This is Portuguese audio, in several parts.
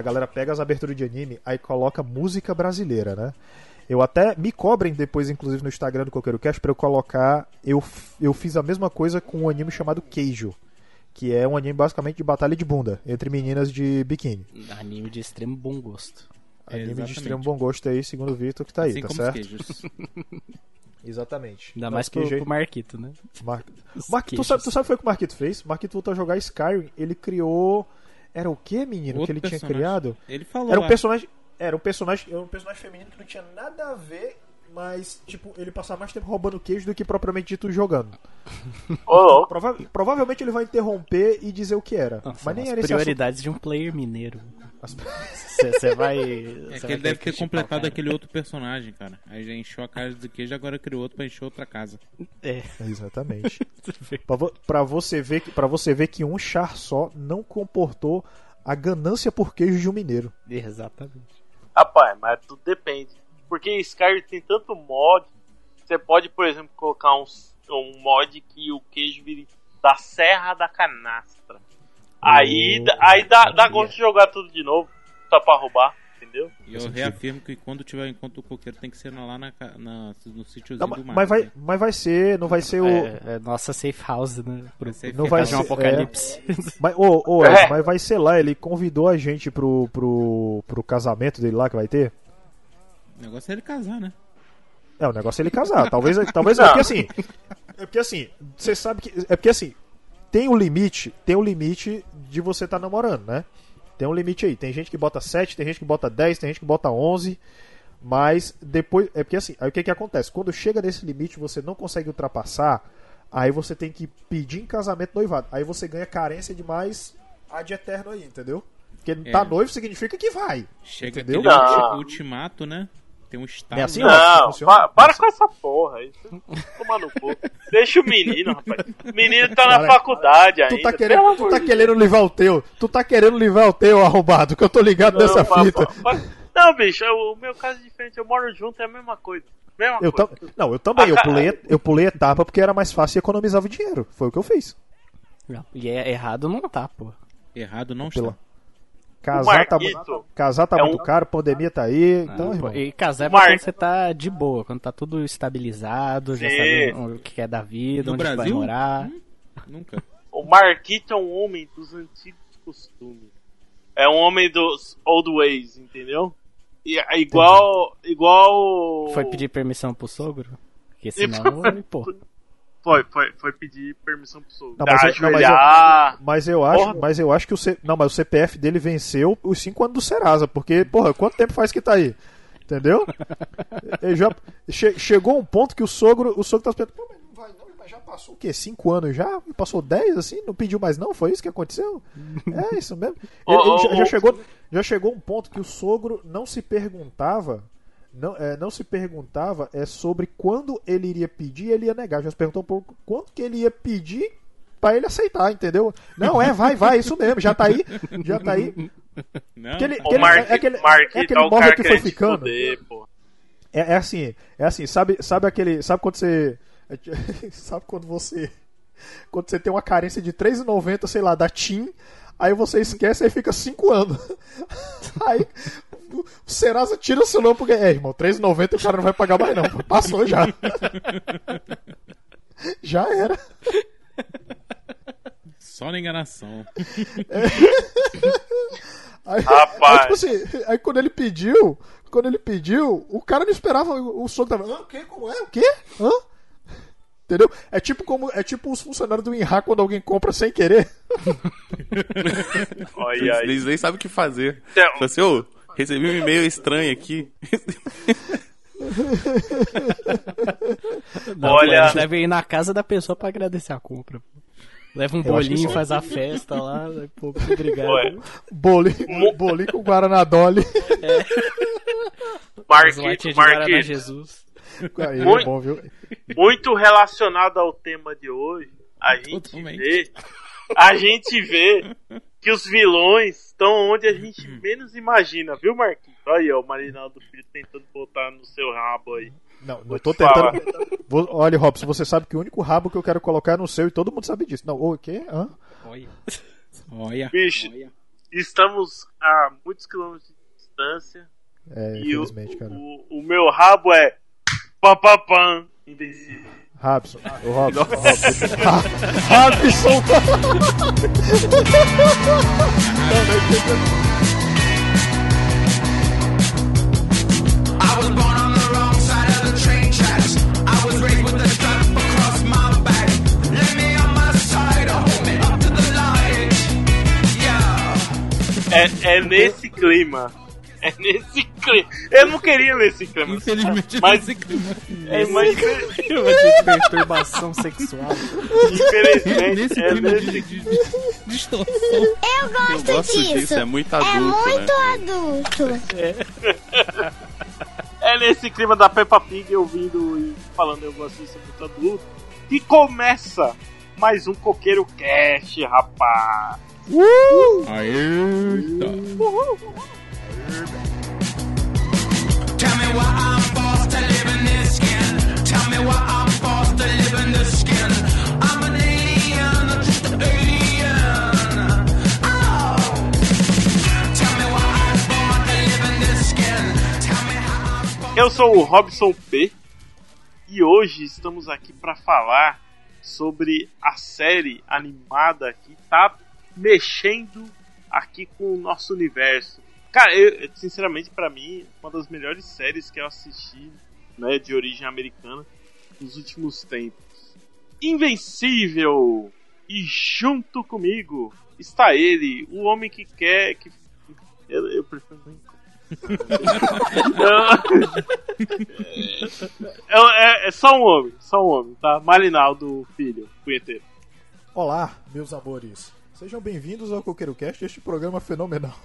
a galera pega as aberturas de anime, aí coloca música brasileira, né? Eu até me cobrem depois, inclusive no Instagram do Coqueiro Cast, pra eu colocar. Eu, eu fiz a mesma coisa com um anime chamado Keijo. Que é um anime basicamente de batalha de bunda entre meninas de biquíni. Anime de extremo bom gosto. Anime de extremo bom gosto aí, segundo o Vitor, que tá aí, assim tá como certo? os queijos. Exatamente. Ainda mais pro, queijo aí- pro Marquito, né? Mar... Mar... Tu, sabe, tu sabe o que foi que o Marquito fez? O Marquito voltou a jogar Skyrim, ele criou. Era o que, menino? Outro que ele tinha personagem. criado? Ele falou. Era um personagem. Era um personagem. Era um personagem feminino que não tinha nada a ver, mas, tipo, ele passava mais tempo roubando queijo do que propriamente dito jogando. Louco. Prova- provavelmente ele vai interromper e dizer o que era. Nossa, mas nem as era esse prioridades de um player mineiro. Você vai. É cê que ele deve ter completado aquele outro personagem, cara. Aí já encheu a casa de queijo, agora criou outro pra encher outra casa. É. Exatamente. pra, vo- pra você ver que, pra você ver que um char só não comportou a ganância por queijo de um mineiro. Exatamente. Rapaz, mas tudo depende. Porque Skyrim tem tanto mod. Você pode, por exemplo, colocar um, um mod que o queijo vire da Serra da Canastra. Aí, Oh, aí dá, dá gosto de jogar tudo de novo. Só pra roubar, entendeu? E eu reafirmo que quando tiver encontro o coqueiro tem que ser lá na, na- no sítiozinho do mas, mar. mas vai, né? mas vai ser, não vai ser o. É, é nossa safe house, né? Pro, safe Não por vai de um ser- apocalipse. Mas, ô, ô, Ed, É. mas vai ser lá, ele convidou a gente pro, pro, pro casamento dele lá que vai ter. O negócio é ele casar, né? É, o negócio é ele casar. Talvez, talvez é Não. porque assim. É porque assim, você sabe que. É porque assim, tem um limite, tem um limite de você estar namorando, né? Tem um limite aí. Tem gente que bota 7, tem gente que bota 10, tem gente que bota 11. Mas depois. É porque assim, aí o que que acontece? Quando chega nesse limite você não consegue ultrapassar, aí você tem que pedir em casamento noivado. Aí você ganha carência demais ad eterno aí, entendeu? Porque É. tá noivo significa que vai. Chega Entendeu? aquele ultimato, né? Tem um estado. É assim. Não, pa- para com essa porra. Toma no cu. Deixa o menino, rapaz. O menino tá na Cara, faculdade ainda. Tu tá, pelo querendo, tu tá querendo livrar o teu. Tu tá querendo livrar o teu, arrombado, que eu tô ligado Deus. nessa Não, fita. pa- Não, bicho, o meu caso é diferente. Eu moro junto, é a mesma coisa. Mesma Eu coisa. Não, eu também. Eu pulei, eu pulei etapa porque era mais fácil e economizava dinheiro. Foi o que eu fiz. Não, E é errado não tá, pô. Errado não Pela- está. Casar tá, casar tá é muito um- caro, pandemia tá aí. Ah, Então, irmão. E casar é Marco. quando você tá de boa, quando tá tudo estabilizado, já Sim. sabe o que é da vida, No onde vai Brasil? morar. Hum, Nunca. O Marquito é um homem dos antigos costumes. É um homem dos old ways, entendeu? E é igual. igual. Foi pedir permissão pro sogro? Porque senão, pô. Foi, foi, foi pedir permissão pro sogro. Não, mas eu- não, mas eu-. Mas eu acho, Porra. mas eu acho que o C... não, mas o CPF dele venceu os 5 anos do Serasa, porque, porra, quanto tempo faz que tá aí? Entendeu? Ele já che- chegou um ponto que o sogro, o sogro tá esperando, pô, mas não vai não, mas já passou o quê? 5 anos já? Passou 10 assim? Não pediu mais não? Foi isso que aconteceu? É isso mesmo. Ele, ele já, já chegou, já chegou um ponto que o sogro não se perguntava não, é, não se perguntava é sobre quando ele iria pedir e ele ia negar. Já se perguntou um pouco quanto que ele ia pedir pra ele aceitar, entendeu? Não, é, vai, vai, isso mesmo, já tá aí, já tá aí. Não, Porque ele- é aquele- é aquele é móvel que foi ficando. pô. É, é assim, é assim, sabe, sabe aquele, sabe quando você, sabe quando você, quando você tem uma carência de 3,90, sei lá, da TIM, aí você esquece e fica 5 anos. Aí o Serasa tira o seu nome porque, é, irmão, 3,90 o cara não vai pagar mais não, passou já. Já era. Só na enganação. Aí, Rapaz. aí, tipo assim, aí quando ele pediu, quando ele pediu, o cara não esperava, o sogro tava, Hã, o quê? Como é? O quê? Hã? Entendeu? É tipo como é tipo os funcionários do INRA quando alguém compra sem querer. Olha aí. Eles nem sabem o que fazer. Então- assim, ô, recebi um e-mail estranho aqui. Não, Olha- eles devem ir na casa da pessoa pra agradecer a compra. Leva um bolinho, faz a festa lá, aí, pô, obrigado. Ué, Bolinho, bolinho com Guaraná Dolly. As Marquito. Jesus. Aí é Muito- bom, viu? Muito relacionado ao tema de hoje, a gente Totalmente. vê. A gente vê que os vilões estão onde a gente menos imagina, viu, Marquinhos? Olha aí, ó, o Marinaldo Filho tentando botar no seu rabo aí. Não, não tô te tentando. Vou- Olha, Robson, você sabe que o único rabo que eu quero colocar é no seu e todo mundo sabe disso. Não, o quê? Hã? Olha. Olha. Bicho, estamos a muitos quilômetros de distância É, e o, infelizmente, cara. o, o meu rabo é pam pam pam invencível. Robson, o Robson, o Robson. Ra- Robson! I was born on the wrong side of the train tracks. I was raised with a strap across my back. Let me on my side, hold me up to the light. Yeah. É, é nesse clima. É nesse clima. Eu não queria nesse clima. Infelizmente, Mas- nesse clima. É, mas Perturbação sexual. infelizmente Nesse é clima nesse de, de, de distorção. Eu gosto disso. disso, é muito É adulto, muito né? adulto. É nesse clima da Peppa Pig ouvindo e falando eu gosto disso é muito adulto. E começa mais um Coqueiro Cast, rapaz. Aê! Skin. Skin. Skin. Eu sou o Robson P. E hoje estamos aqui para falar sobre a série animada que tá mexendo aqui com o nosso universo. Cara, eu, sinceramente, para mim, uma das melhores séries que eu assisti, né, de origem americana, nos últimos tempos. Invencível! E junto comigo está ele, o homem que quer que. Eu, eu prefiro nem é, é- é só um homem, só um homem, tá? Marinaldo, filho, punheteiro. Olá, meus amores. Sejam bem-vindos ao Coqueiro Cast, este programa fenomenal.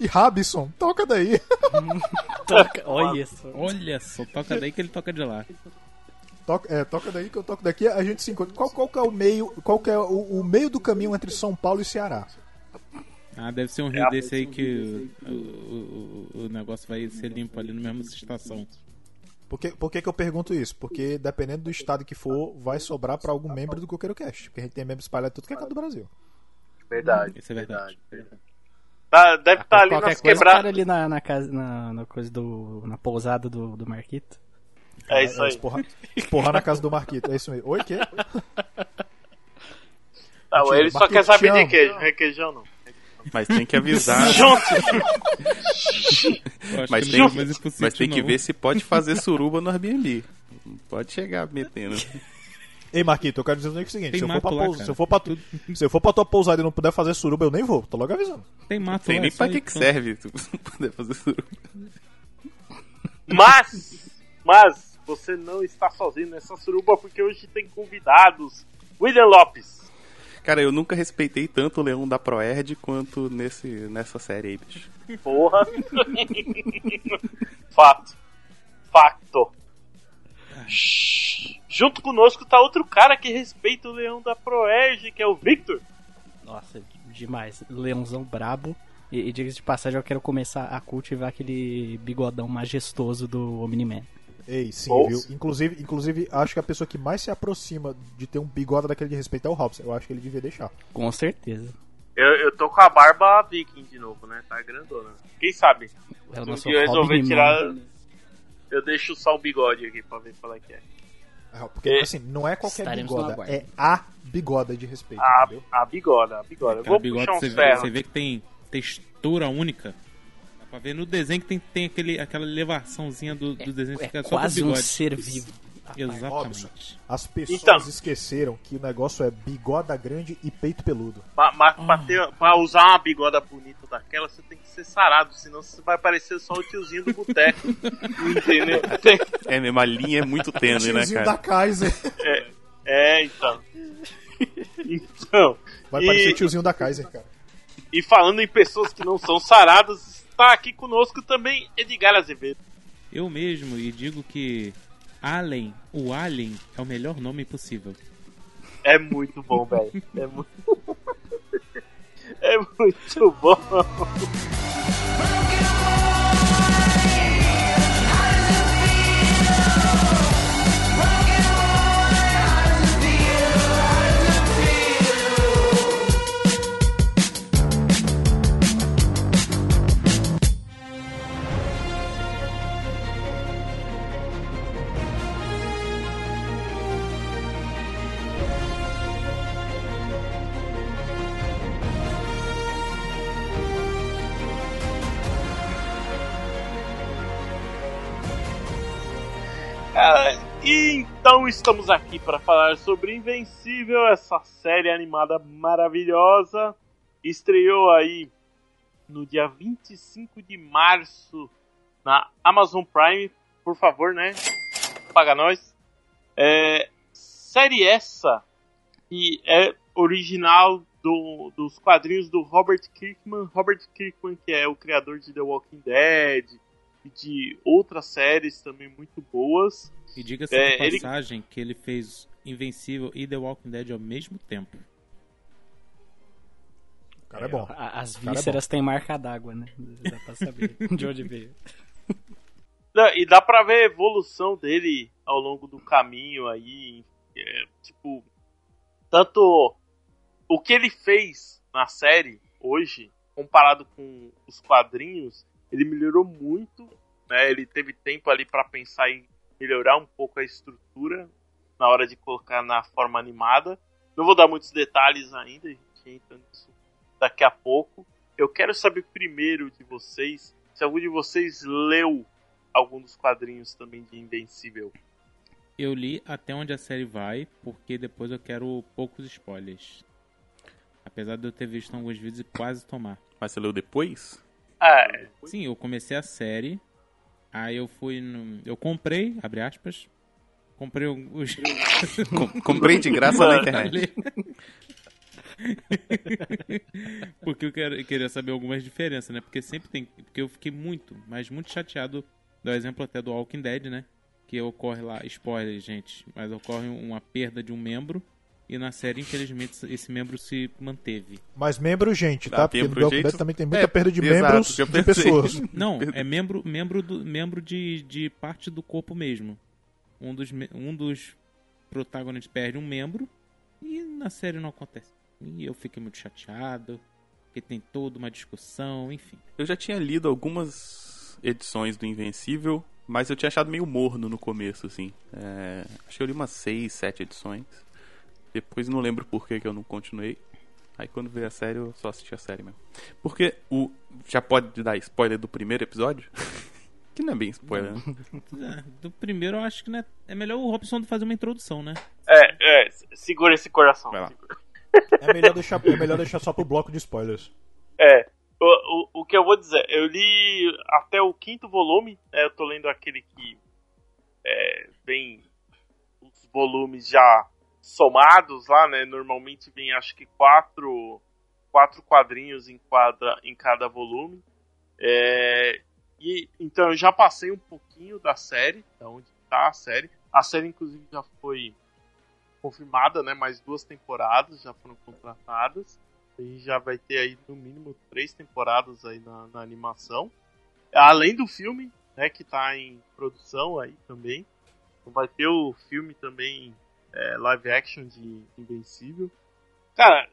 E Rabson, toca daí. Toca. Olha só. Olha só, toca daí que ele toca de lá. Toca, é, toca daí que eu toco daqui, a gente se encontra. Qual, qual que é o meio, qual que é o, o meio do caminho entre São Paulo e Ceará? Ah, deve ser um rio desse aí que o, o, o, o negócio vai ser limpo ali na mesma estação. Por que, por que, que eu pergunto isso? Porque dependendo do estado que for, vai sobrar pra algum membro do Coqueiro Cast. Porque a gente tem membro espalhado tudo que é canto do Brasil. Verdade. Isso é verdade. Tá, deve estar ali Qualquer nas coisa, para quebradas. ali na, na, casa, na, na coisa do. na pousada do, do Marquito. É isso aí. Esporrar, esporrar na casa do Marquito, é isso mesmo. Oi, que? Tá, ele só quer saber de queijo. Requeijão não. Mas tem que avisar. Mas tem, não é mas tem que não. ver se pode fazer suruba no Airbnb. Não pode chegar metendo. Ei, Marquito, eu quero dizer o seguinte: se eu, for mato pra lá, pous- cara. se, eu for pra tu- se eu for pra tua pousada e não puder fazer suruba, eu nem vou. Tô logo avisando. Tem mato Tem lá, nem é pra que, que serve se você não puder fazer suruba. Mas, mas, você não está sozinho nessa suruba porque hoje tem convidados. William Lopes. Cara, eu nunca respeitei tanto o Leão da Proerd quanto nesse, nessa série aí, bicho. Porra. Fato. Facto. Shhh. Junto conosco tá outro cara que respeita o leão da Proerge, que é o Victor. Nossa, demais. Leãozão brabo. E, e diga-se de passagem, eu quero começar a cultivar aquele bigodão majestoso do Omni-Man. Ei, sim, Bom. viu? Inclusive, inclusive, acho que a pessoa que mais se aproxima de ter um bigode daquele de respeito é o Robson. Eu acho que ele devia deixar. Com certeza. Eu, eu tô com a barba viking de novo, né? Tá grandona. Quem sabe? Um dia eu resolver tirar. Eu deixo só o bigode aqui pra ver qual é que é. É, Porque, É. assim, não é qualquer Estaremos bigoda, é a bigoda de respeito, A, entendeu? a bigoda, a bigoda. Eu Aquela vou bigode puxar você uns vê, você vê que tem textura única. Dá pra ver no desenho que tem, tem aquele, aquela elevaçãozinha do, do desenho que É fica só quase um ser vivo. Exatamente. As pessoas Então. esqueceram que o negócio é bigoda grande e peito peludo. Mas, mas pra, ter- pra usar uma bigoda bonita daquela, você tem que ser sarado, senão você vai parecer só o tiozinho do boteco. Entendeu? É mesmo, a linha é muito tênue, né, Tiozinho cara? da Kaiser. é, então. Então. Vai e, parecer tiozinho da Kaiser, cara. e falando em pessoas que não são saradas, está aqui conosco também Edgar Azevedo. Eu mesmo, e digo que Alien, o Alien, é o melhor nome possível. É muito bom, velho. É muito. É muito bom. Então estamos aqui para falar sobre Invencível, essa série animada maravilhosa. Estreou aí no dia 25 de março na Amazon Prime. Por favor, né? Paga nós. É, série essa que é original do- dos quadrinhos do Robert Kirkman. Robert Kirkman, que é o criador de The Walking Dead e de outras séries também muito boas. E diga-se É, de ele- passagem que ele fez Invencível e The Walking Dead ao mesmo tempo. O cara é bom. As é vísceras têm marca d'água, né? Dá pra saber de onde veio. Não, E dá pra ver a evolução dele ao longo do caminho aí. é, tipo, tanto o que ele fez na série hoje, comparado com os quadrinhos, ele melhorou muito. Né? Ele teve tempo ali pra pensar em melhorar um pouco a estrutura na hora de colocar na forma animada. Não vou dar muitos detalhes ainda, a gente entra nisso daqui a pouco. Eu quero saber primeiro de vocês se algum de vocês leu algum dos quadrinhos também de Invencível. Eu li até onde a série vai, porque depois eu quero poucos spoilers. Apesar de eu ter visto alguns vídeos e quase tomar. Mas você leu depois? É, Sim, eu comecei a série. Aí eu fui no. Eu comprei, abre aspas. Comprei os. Com- comprei de graça na internet. porque eu quero- eu queria saber algumas diferenças, né? Porque sempre tem. Porque eu fiquei muito, mas muito chateado. Do exemplo até do Walking Dead, né? Que ocorre lá, spoiler, gente, mas ocorre uma perda de um membro. E na série, infelizmente, esse membro se manteve. Mas membro, gente, tá? Ah, Porque no Walking. Dead também tem muita É, perda de exato, membros de pessoas. Não, é membro, membro, do, membro de, de parte do corpo mesmo. Um dos, um dos protagonistas perde um membro e na série não acontece. E eu fiquei muito chateado, porque tem toda uma discussão, enfim. Eu já tinha lido algumas edições do Invencível, mas eu tinha achado meio morno no começo, assim. É, acho que eu li umas seis, sete edições. Depois não lembro por que, que eu não continuei. Aí quando veio a série, eu só assisti a série mesmo. Porque o. Já pode dar spoiler do primeiro episódio? que não é bem spoiler, né? É, Do primeiro eu acho que né, é melhor o Robson fazer uma introdução, né? é, é, segura esse coração. Vai lá. segura. É melhor, deixar, é melhor deixar só pro bloco de spoilers. É, o, o, o que eu vou dizer, eu li até o quinto volume, né, eu tô lendo aquele que é, vem os volumes já somados lá, né? Normalmente vem acho que quatro, quatro quadrinhos em, quadra, em cada volume. É, e então eu já passei um pouquinho da série, da onde tá a série. A série inclusive já foi confirmada, né? Mais duas temporadas já foram contratadas. A gente já vai ter aí no mínimo três temporadas aí na, na animação. Além do filme, né, que tá em produção aí também. Vai ter o filme também é, live action de Invencível. Cara,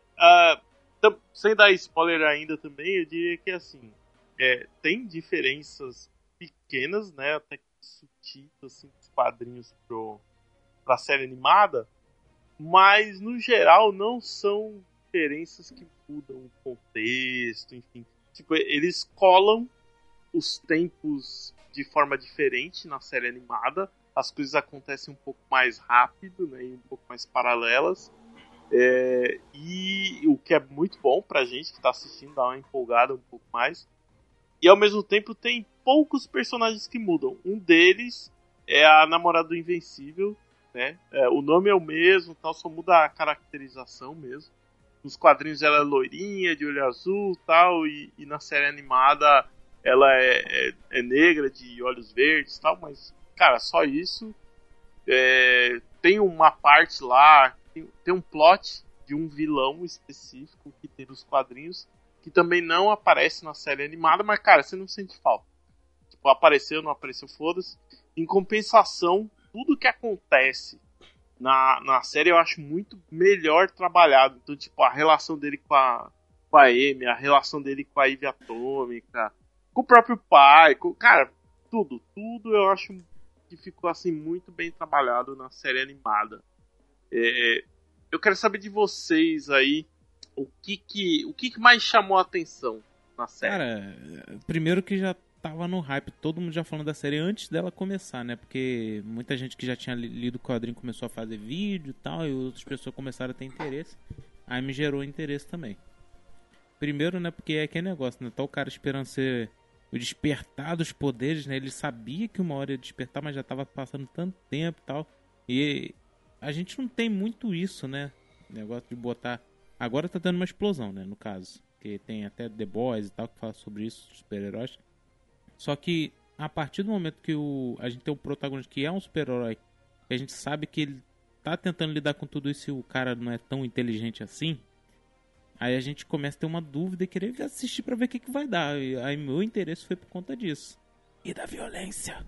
tam- sem dar spoiler ainda também, eu diria que assim, é, tem diferenças pequenas, né, até sutis assim, dos quadrinhos pro, pra série animada, mas no geral não são diferenças que mudam o contexto, enfim. Tipo, eles colam os tempos de forma diferente na série animada. As coisas acontecem um pouco mais rápido, né, e um pouco mais paralelas. É, e o que é muito bom pra gente que tá assistindo, dá uma empolgada um pouco mais. E ao mesmo tempo tem poucos personagens que mudam. Um deles é a namorada do Invencível, né? É, o nome é o mesmo, tal, só muda a caracterização mesmo. Nos quadrinhos ela é loirinha, de olho azul, tal, e, e na série animada ela é, é, é negra, de olhos verdes, tal. Mas cara, só isso. É, tem uma parte lá, tem, tem um plot de um vilão específico que tem nos quadrinhos que também não aparece na série animada, mas cara, você não sente falta. Tipo, apareceu, não apareceu, foda-se. Em compensação, tudo que acontece na, na série eu acho muito melhor trabalhado. Então, tipo, a relação dele com a, com a Amy, a relação dele com a Ivy Atômica, com o próprio pai, com, cara, tudo, tudo eu acho que ficou assim muito bem trabalhado na série animada. É, eu quero saber de vocês aí o que que, o que, que mais chamou a atenção na série. Cara, primeiro que já tava no hype, todo mundo já falando da série antes dela começar, né? Porque muita gente que já tinha li- lido o quadrinho começou a fazer vídeo e tal, e outras pessoas começaram a ter interesse. Aí me gerou interesse também. Primeiro, né, porque é aquele negócio, né? Tá o cara esperando ser o despertar dos poderes, né? Ele sabia que uma hora ia despertar, mas já tava passando tanto tempo e tal. E a gente não tem muito isso, né? Negócio de botar. Agora tá dando uma explosão, né? No caso. Que tem até The Boys e tal que fala sobre isso, super-heróis. Só que a partir do momento que o, a gente tem um protagonista que é um super-herói, a gente sabe que ele tá tentando lidar com tudo isso e o cara não é tão inteligente assim, aí a gente começa a ter uma dúvida e querer assistir pra ver o que, que vai dar. E aí meu interesse foi por conta disso. E da violência.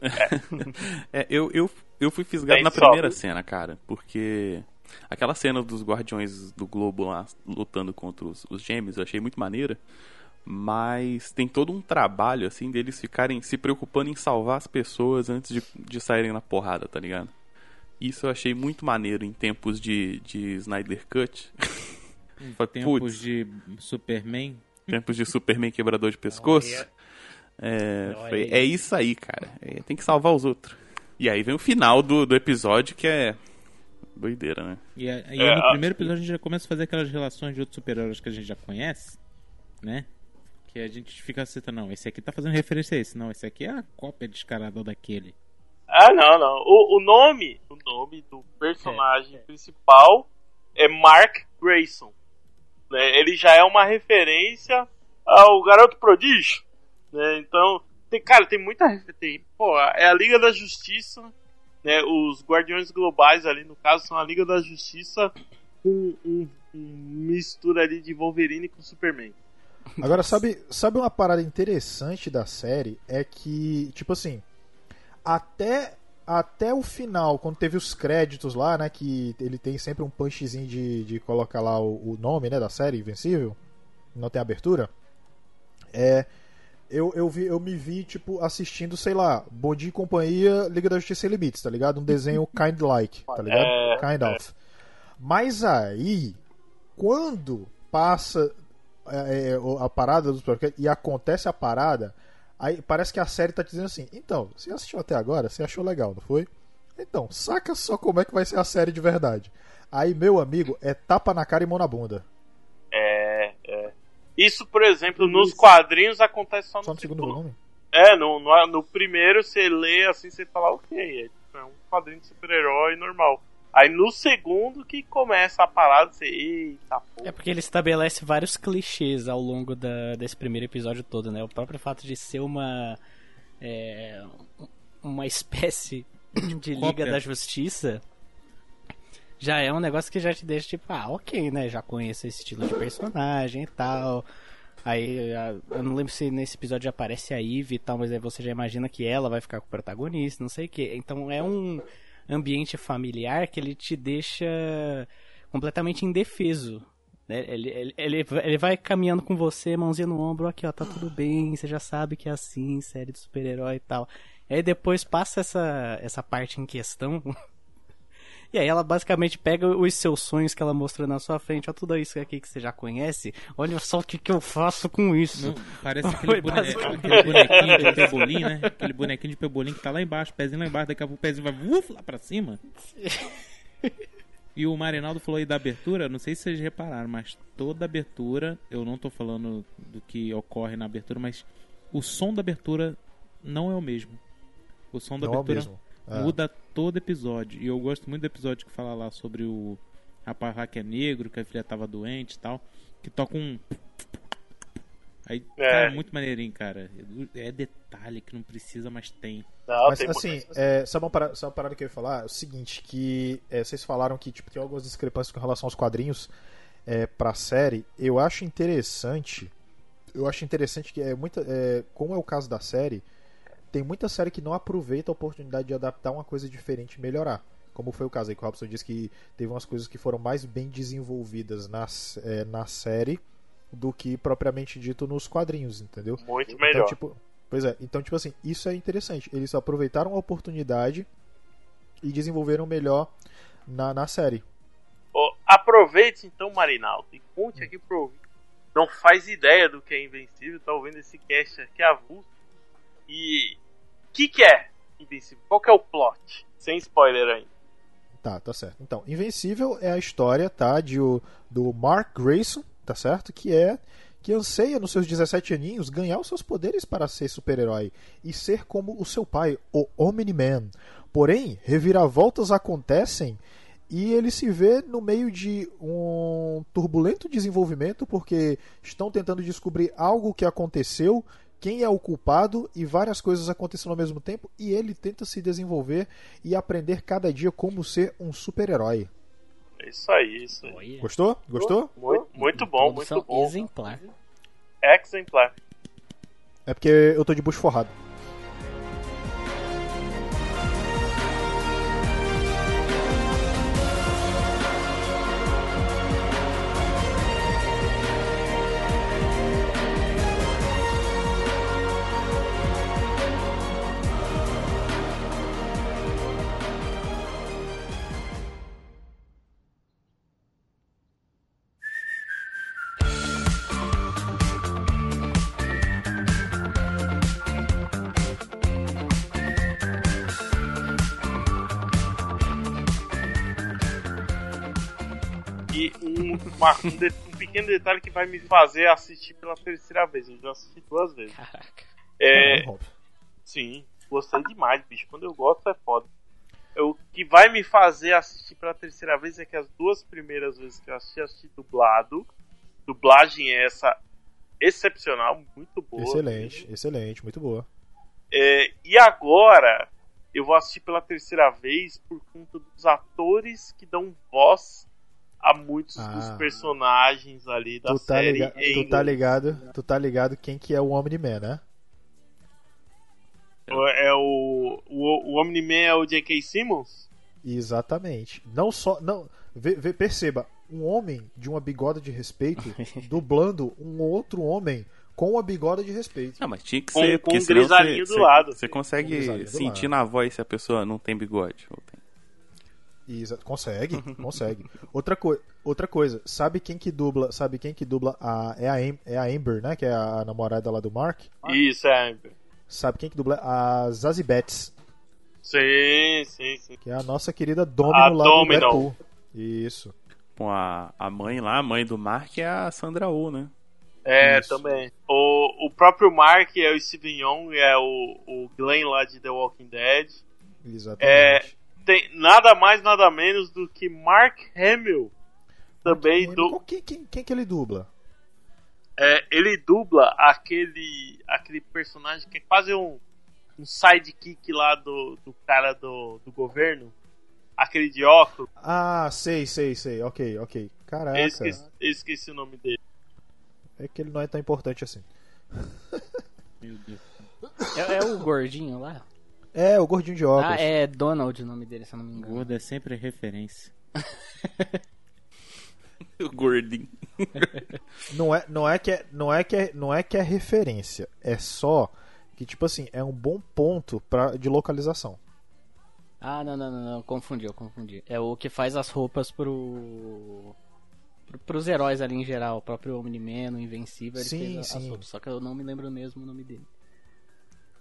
É, eu, eu, eu fui fisgado Bem na primeira cena, cara, porque aquela cena dos Guardiões do Globo lá lutando contra os, os gêmeos eu achei muito maneira, mas tem todo um trabalho, assim, deles ficarem se preocupando em salvar as pessoas antes de, de saírem na porrada, tá ligado? Isso eu achei muito maneiro em tempos de, de Snyder Cut. Tempos de Superman. tempos de Superman quebrador de pescoço. Olha. É, foi- é isso aí, cara. É, tem que salvar os outros. E aí vem o final do, do episódio que é doideira, né? E, a- e É, no a- primeiro episódio a gente já começa a fazer aquelas relações de outros super-heróis que a gente já conhece, né? Que a gente fica citando, não, esse aqui tá fazendo referência a esse, não, esse aqui é a cópia descarada daquele. Ah, não, não. O, o nome, o nome do personagem principal é Mark Grayson. Né? Ele já é uma referência ao Garoto Prodígio. Né? Então, tem, cara, tem muita referência. Pô, é a Liga da Justiça, né? Os Guardiões Globais ali, no caso, são a Liga da Justiça com um, um mistura ali de Wolverine com Superman. Agora, sabe, sabe uma parada interessante da série? É que, tipo assim, até, até o final, quando teve os créditos lá, né? Que ele tem sempre um punchzinho de, de colocar lá o, o nome né, da série, Invencível. Não tem abertura. É. Eu, eu, vi, eu me vi, tipo, assistindo, sei lá, Bodi e Companhia, Liga da Justiça Sem Limites, tá ligado? Um desenho kind like, tá ligado? É, kind of. Mas aí, quando passa é, é, a parada dos e acontece a parada, aí parece que a série tá dizendo assim: então, você assistiu até agora? Você achou legal, não foi? Então, saca só como é que vai ser a série de verdade. Aí, meu amigo, é tapa na cara e mão na bunda. É, é. Isso, por exemplo, nos quadrinhos acontece só no, Só no segundo volume. É, no, no, no primeiro você lê assim, você fala, ok, é, é um quadrinho de super-herói normal. Aí no segundo que começa a parada, você, eita porra. É porque ele estabelece vários clichês ao longo da- desse primeiro episódio todo, né? O próprio fato de ser uma. é, uma espécie de Liga Cópia. da Justiça já é um negócio que já te deixa tipo, ah, ok, né? Já conheço esse estilo de personagem e tal. Aí, eu não lembro se nesse episódio já aparece a Eve e tal, mas aí você já imagina que ela vai ficar com o protagonista, não sei o que. Então é um ambiente familiar que ele te deixa completamente indefeso. né? Ele, ele, ele, ele vai caminhando com você, mãozinha no ombro, aqui ó, tá tudo bem, você já sabe que é assim, série de super-herói e tal. E aí depois passa essa, essa parte em questão. E aí ela basicamente pega os seus sonhos que ela mostrou na sua frente, ó, tudo isso aqui que você já conhece. Olha só o que, que eu faço com isso. Não, parece aquele, bone- aquele bonequinho de pebolim, né? Aquele bonequinho de pebolim que tá lá embaixo, pezinho lá embaixo, daqui a pouco o pezinho vai uf, lá pra cima. E o Marinaldo falou aí da abertura, não sei se vocês repararam, mas toda abertura, eu não tô falando do que ocorre na abertura, mas o som da abertura não é o mesmo. O som da Não é o abertura mesmo. É. muda todo episódio. E eu gosto muito do episódio que fala lá sobre o rapaz lá que é negro, que a filha tava doente e tal, que toca um. Aí, É. cara, muito maneirinho, cara. É detalhe que não precisa, mas tem. Não, Mas tem assim, é, sabe, uma parada, sabe uma parada que eu ia falar? É o seguinte, que é, vocês falaram que tipo, tem algumas discrepâncias com relação aos quadrinhos é, pra série. Eu acho interessante. Eu acho interessante que é muita. É, como é o caso da série, tem muita série que não aproveita a oportunidade de adaptar uma coisa diferente e melhorar. Como foi o caso aí que o Robson disse que teve umas coisas que foram mais bem desenvolvidas na, é, na série do que propriamente dito nos quadrinhos, entendeu? muito Então, melhor. tipo, pois é, então, tipo assim, isso é interessante. Eles aproveitaram a oportunidade e desenvolveram melhor na, na série. Ó, aproveite então, Marinaldo, e conte aqui pro, não faz ideia do que é Invencível, tá ouvindo esse cast aqui avulso. E o que, que é Invencível? Qual que é o plot? Sem spoiler ainda. Tá, tá certo. Então, Invencível é a história, tá, de, do Mark Grayson, tá certo? Que é que anseia nos seus 17 aninhos ganhar os seus poderes para ser super-herói e ser como o seu pai, o Omni-Man. Porém, reviravoltas acontecem e ele se vê no meio de um turbulento desenvolvimento porque estão tentando descobrir algo que aconteceu, quem é o culpado e várias coisas acontecendo ao mesmo tempo e ele tenta se desenvolver e aprender cada dia como ser um super-herói. É isso aí, isso aí. Gostou? Gostou? Muito, muito bom, muito bom. exemplar. Exemplar. É porque eu tô de bucho forrado. Uma- um de- um pequeno detalhe que vai me fazer assistir pela terceira vez. Eu já assisti duas vezes. Caraca. É, Rob. sim, gostei demais, bicho. Quando eu gosto é foda. O que vai me fazer assistir pela terceira vez é que as duas primeiras vezes que eu assisti, eu assisti dublado. Dublagem é essa excepcional, muito boa. Excelente, excelente, muito boa. É, e agora eu vou assistir pela terceira vez por conta dos atores que dão voz a muitos Ah. dos personagens ali da Tu tá, série. liga- em tu tá ligado? Tu tá ligado quem que é o Omni-Man, né? É o, o, o Omni-Man é o J.K. Simmons? Exatamente. Não só. Não, vê, vê- perceba, um homem de uma bigode de respeito dublando um outro homem com uma bigode de respeito. Não, mas tinha que Com- ser, com porque um senão grisalhinho você, do você- lado. Você Com um consegue do sentir lado. na voz se a pessoa não tem bigode. ou tem. Exa- consegue, consegue. Outra, coi- outra coisa, sabe quem que dubla? Sabe quem que dubla a é a, Am- é a Amber, né? Que é a namorada lá do Mark. Isso, é. Amber. Sabe quem que dubla? A Zazie Betts, Sim, sim, sim. que é a nossa querida Domino A lá Domino. do Deadpool. Isso. Com a, a mãe lá, a mãe do Mark é a Sandra Oh, né? É, Isso. também. O, o próprio Mark é o Steven Young, é o, o Glenn lá de The Walking Dead. Exatamente. Tem nada mais, nada menos do que Mark Hamill. Também Quem- do, Quem, quem, quem que ele dubla? É, ele dubla aquele aquele personagem que é quase um, um sidekick lá do, do cara do, do governo. Aquele de óculos. Ah, sei, sei, sei. Ok, ok. Caraca. Eu esqueci, eu esqueci o nome dele. É que ele não é tão importante assim. Meu Deus. É, é o gordinho lá? É, o gordinho de óculos. Ah, é Donald o nome dele, se eu não me engano. Gordo é sempre referência. O gordinho. Não é, não é que é, não é que é, não é que é referência, é só que tipo assim, é um bom ponto pra, de localização. Ah, não, não, não, não, confundi, eu confundi. É o que faz as roupas pro. pro pros heróis ali em geral, o próprio Omni-Man, o Invencível, ele Sim, fez a- as sim. roupas. Só que eu não me lembro mesmo o nome dele.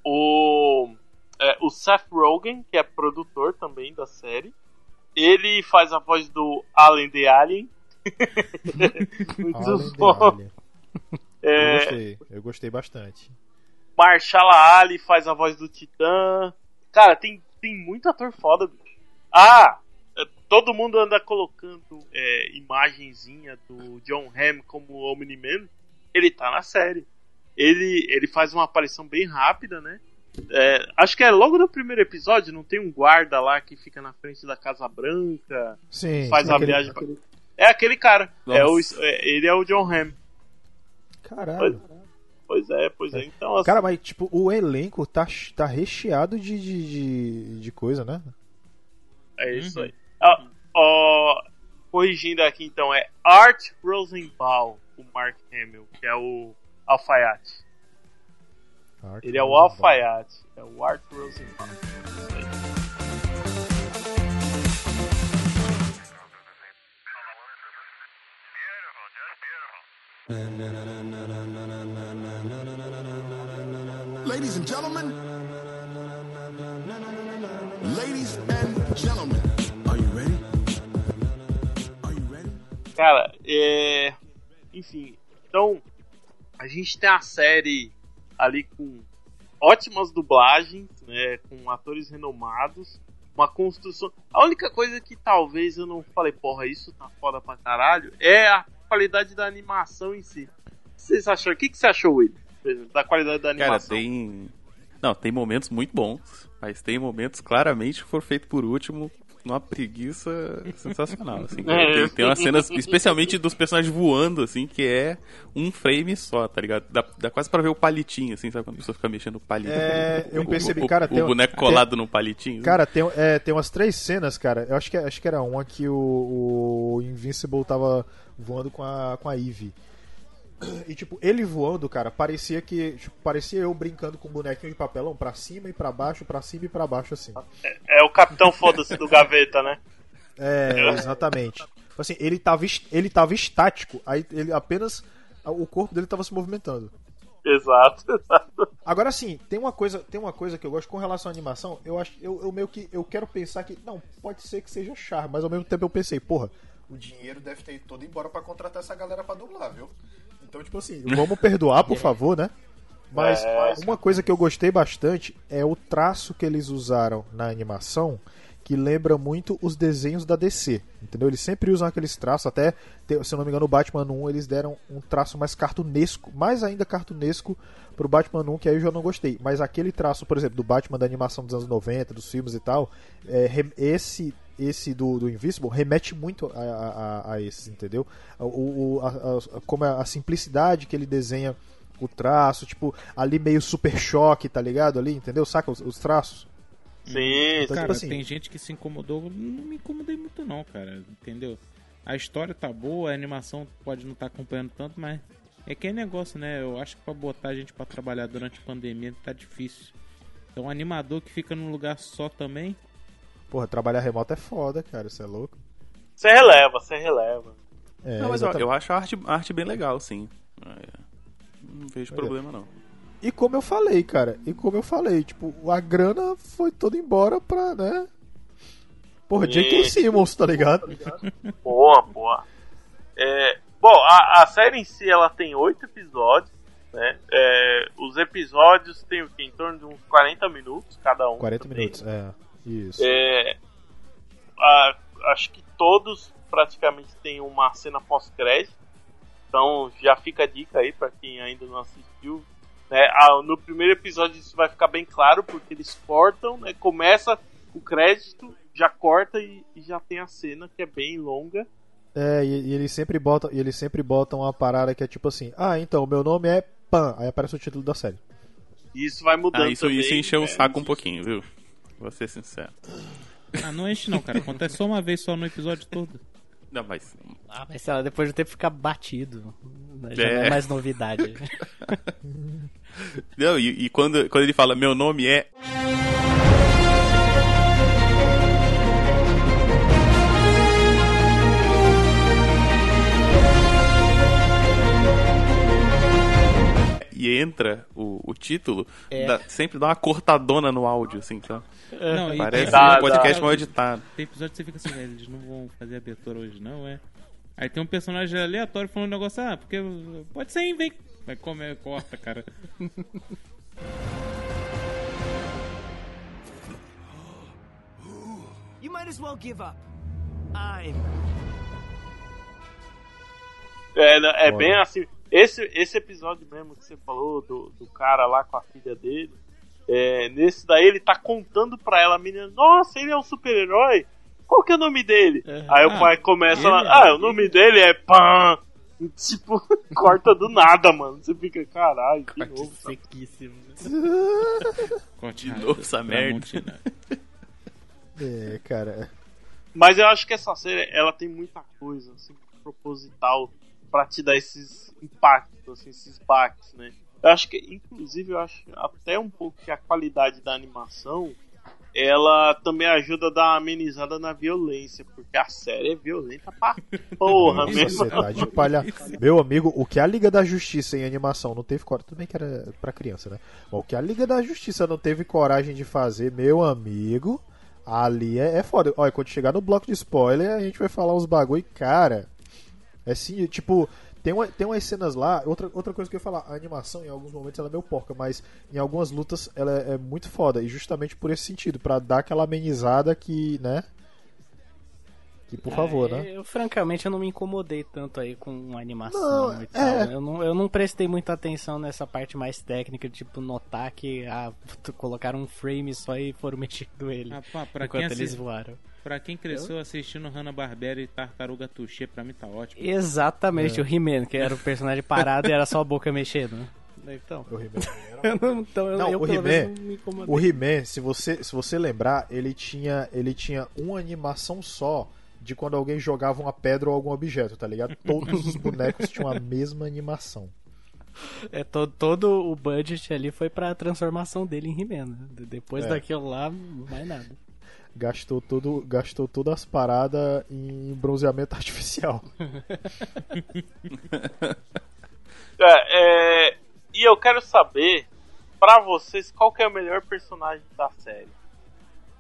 O, é, o Seth Rogen, que é produtor também da série. Ele faz a voz do Alien the Alien. Muito de bom. Alien. Eu É, gostei, eu gostei bastante. Marshala Ali faz a voz do Titã. Cara, tem, tem muito ator foda, bicho. Ah! é, Todo mundo anda colocando é, imagenzinha do John Hamm como Omni-Man. Ele tá na série. Ele, ele faz uma aparição bem rápida, né? É, acho que é logo no primeiro episódio, não tem um guarda lá que fica na frente da Casa Branca, Sim. faz a aquele- viagem. pra- É aquele cara. É o, é- ele é o John Hamm. Caralho. Pois é, pois é. Então, assim, Cara, mas tipo, o elenco tá, tá recheado de, de, de, de coisa, né? É isso aí. Ah, ó, corrigindo aqui então, é Art Rosenbaum, o Mark Hamill, que é o alfaiate. Art Ele é o alfaiate. É o Art Rosenbaum. Ladies and gentlemen, ladies and gentlemen, are you ready? Are you ready? Cara, é. Enfim, então. A gente tem a série ali com ótimas dublagens, né? Com atores renomados. Uma construção. A única coisa que talvez eu não falei, porra, isso tá foda pra caralho, é a qualidade da animação em si. O que Vocês acharam? O que, que você achou, Will? exemplo, Da qualidade da Cara, animação? tem. Não, tem momentos muito bons, mas tem momentos claramente que foram feitos por último numa preguiça sensacional, assim. É. Tem, tem umas cenas, especialmente dos personagens voando, assim, que é um frame só, tá ligado? Dá, dá quase pra ver o palitinho, assim, sabe quando a pessoa fica mexendo o palito? É, eu O- percebi, o, cara, o tem- boneco tem- colado no palitinho. Cara, tem, é, tem umas três cenas, cara. Eu acho que, acho que era uma que o, o Invincible tava voando com a, com a Eve. E tipo, ele voando, cara, parecia que. tipo, parecia eu brincando com um bonequinho de papelão pra cima e pra baixo, pra cima e pra baixo, assim. É o Capitão Foda-se do Gaveta, né? É, exatamente. Tipo Assim, ele tava, ele tava estático, aí ele apenas. O corpo dele tava se movimentando. Exato, exato. Agora sim, tem uma coisa, tem uma coisa que eu gosto com relação à animação. Eu acho, eu, eu meio que eu quero pensar que não pode ser que seja charme, mas ao mesmo tempo eu pensei, porra, o dinheiro deve ter ido todo embora pra contratar essa galera pra dublar, viu? Então tipo assim, vamos perdoar, por favor, né? Mas É. uma coisa que eu gostei bastante é o traço que eles usaram na animação, que lembra muito os desenhos da DC, entendeu? Eles sempre usam aqueles traços, até, se eu não me engano, no Batman 1 eles deram um traço mais cartunesco, mais ainda cartunesco pro Batman 1, que aí eu já não gostei. Mas aquele traço, por exemplo, do Batman da animação dos anos 90, dos filmes e tal, é, esse esse do, do Invisible remete muito a, a, a- esses, entendeu? O, o- a, a- como a, a simplicidade que ele desenha o traço, tipo, ali meio super choque, tá ligado? Ali, entendeu? Saca os, os traços? Sim, Então, Cara, tipo assim- tem gente que se incomodou, não me incomodei muito não, cara, entendeu? A história tá boa, a animação pode não estar acompanhando tanto, mas é que é negócio, né? Eu acho que pra botar a gente pra trabalhar durante a pandemia tá difícil. Então, um animador que fica num lugar só também, Porra, trabalhar remoto é foda, cara, isso é louco. Você releva, você releva. É, Não, mas eu, exatamente. eu acho a arte, a arte bem legal, sim. É, Não vejo problema, não. E como eu falei, cara, e como eu falei, tipo, a grana foi toda embora pra, né? Porra, J.K. Isso. Simmons, tá ligado? Boa, boa. É, bom, a, a série em si ela tem oito episódios, né? É, os episódios têm o quê? Em torno de uns 40 minutos cada um. 40 também. minutos, é. Isso. É, a- acho que todos praticamente têm uma cena pós-crédito. Então já fica a dica aí pra quem ainda não assistiu. Né? Ah, no primeiro episódio isso vai ficar bem claro porque eles cortam, né? Começa o crédito, já corta e, e já tem a cena que é bem longa. É, e, e eles sempre botam, e eles sempre botam uma parada que é tipo assim: "Ah, então, meu nome é Pan". Aí aparece o título da série. E isso vai mudando Ah, isso, também. isso encheu o né? saco um pouquinho, viu? Vou ser sincero. ah, não enche não, cara. Acontece só uma vez só no episódio todo. Não, mas. Ah, mas sei lá, depois do tempo fica batido. né? Já É. não é mais novidade. Não, e, e quando, quando ele fala meu nome é. E entra o, o título, É. dá- sempre dá uma cortadona no áudio, assim, sabe? Não, Parece tem- Dá, um podcast dá. mal editado. Tem episódio que você fica assim, velho, eles não vão fazer abertura hoje, não, é? Aí tem um personagem aleatório falando um negócio, ah, porque pode ser, hein, vem. Vai comer, corta, cara. You might as well give up. I'm. É, é bem assim. Esse, esse episódio mesmo que você falou do, do cara lá com a filha dele. é, nesse daí ele tá contando pra ela, a menina, nossa, ele é um super-herói. Qual que é o nome dele? Aí o Ah, pai começa ele lá, é- ah, o nome dele é Pan. E, Tipo, corta do nada, mano. Você fica, caralho, de novo. sabe? Sequíssimo. Novo essa merda. É, cara. Mas eu acho que essa série, ela tem muita coisa, assim, proposital pra te dar esses impactos, assim, esses baques, né? Eu acho que, inclusive, eu acho até um pouco que a qualidade da animação ela também ajuda a dar uma amenizada na violência, porque a série é violenta pra porra mesmo. Você tá de palha. Meu amigo, o que a Liga da Justiça em animação não teve coragem. Tudo bem que era pra criança, né? Mas o que a Liga da Justiça não teve coragem de fazer, meu amigo, ali é, é foda. Olha, quando chegar no bloco de spoiler, a gente vai falar uns bagulho, cara. É assim, tipo. Tem, uma, tem umas cenas lá, outra, outra coisa que eu ia falar, a animação em alguns momentos ela é meio porca, mas em algumas lutas ela é, é muito foda, e justamente por esse sentido, pra dar aquela amenizada que, né? Que por favor, É, né? Eu, francamente, eu não me incomodei tanto aí com animação Não, e tal. é. Eu, não, eu não prestei muita atenção nessa parte mais técnica, tipo, notar que ah, colocaram um frame só e foram mexendo ele. Ah, pá, pra, enquanto eles voaram. pra quem cresceu assistindo Hanna-Barbera e Tartaruga Tuxê, pra mim tá ótimo. Exatamente, É. o He-Man, que era o personagem parado e era só a boca mexendo. né? Então, O He-Man. eu não, então eu, Não, eu o He-Man- He-Man, se você, se você lembrar, ele tinha, ele tinha uma animação só de quando alguém jogava uma pedra ou algum objeto, tá ligado? Todos os bonecos tinham a mesma animação. É, todo, todo o budget ali foi pra transformação dele em He-Man. né? De- Depois É. daquilo lá, mais nada. Gastou tudo, gastou todas as paradas em bronzeamento artificial. É, é, e eu quero saber, pra vocês, qual que é o melhor personagem da série?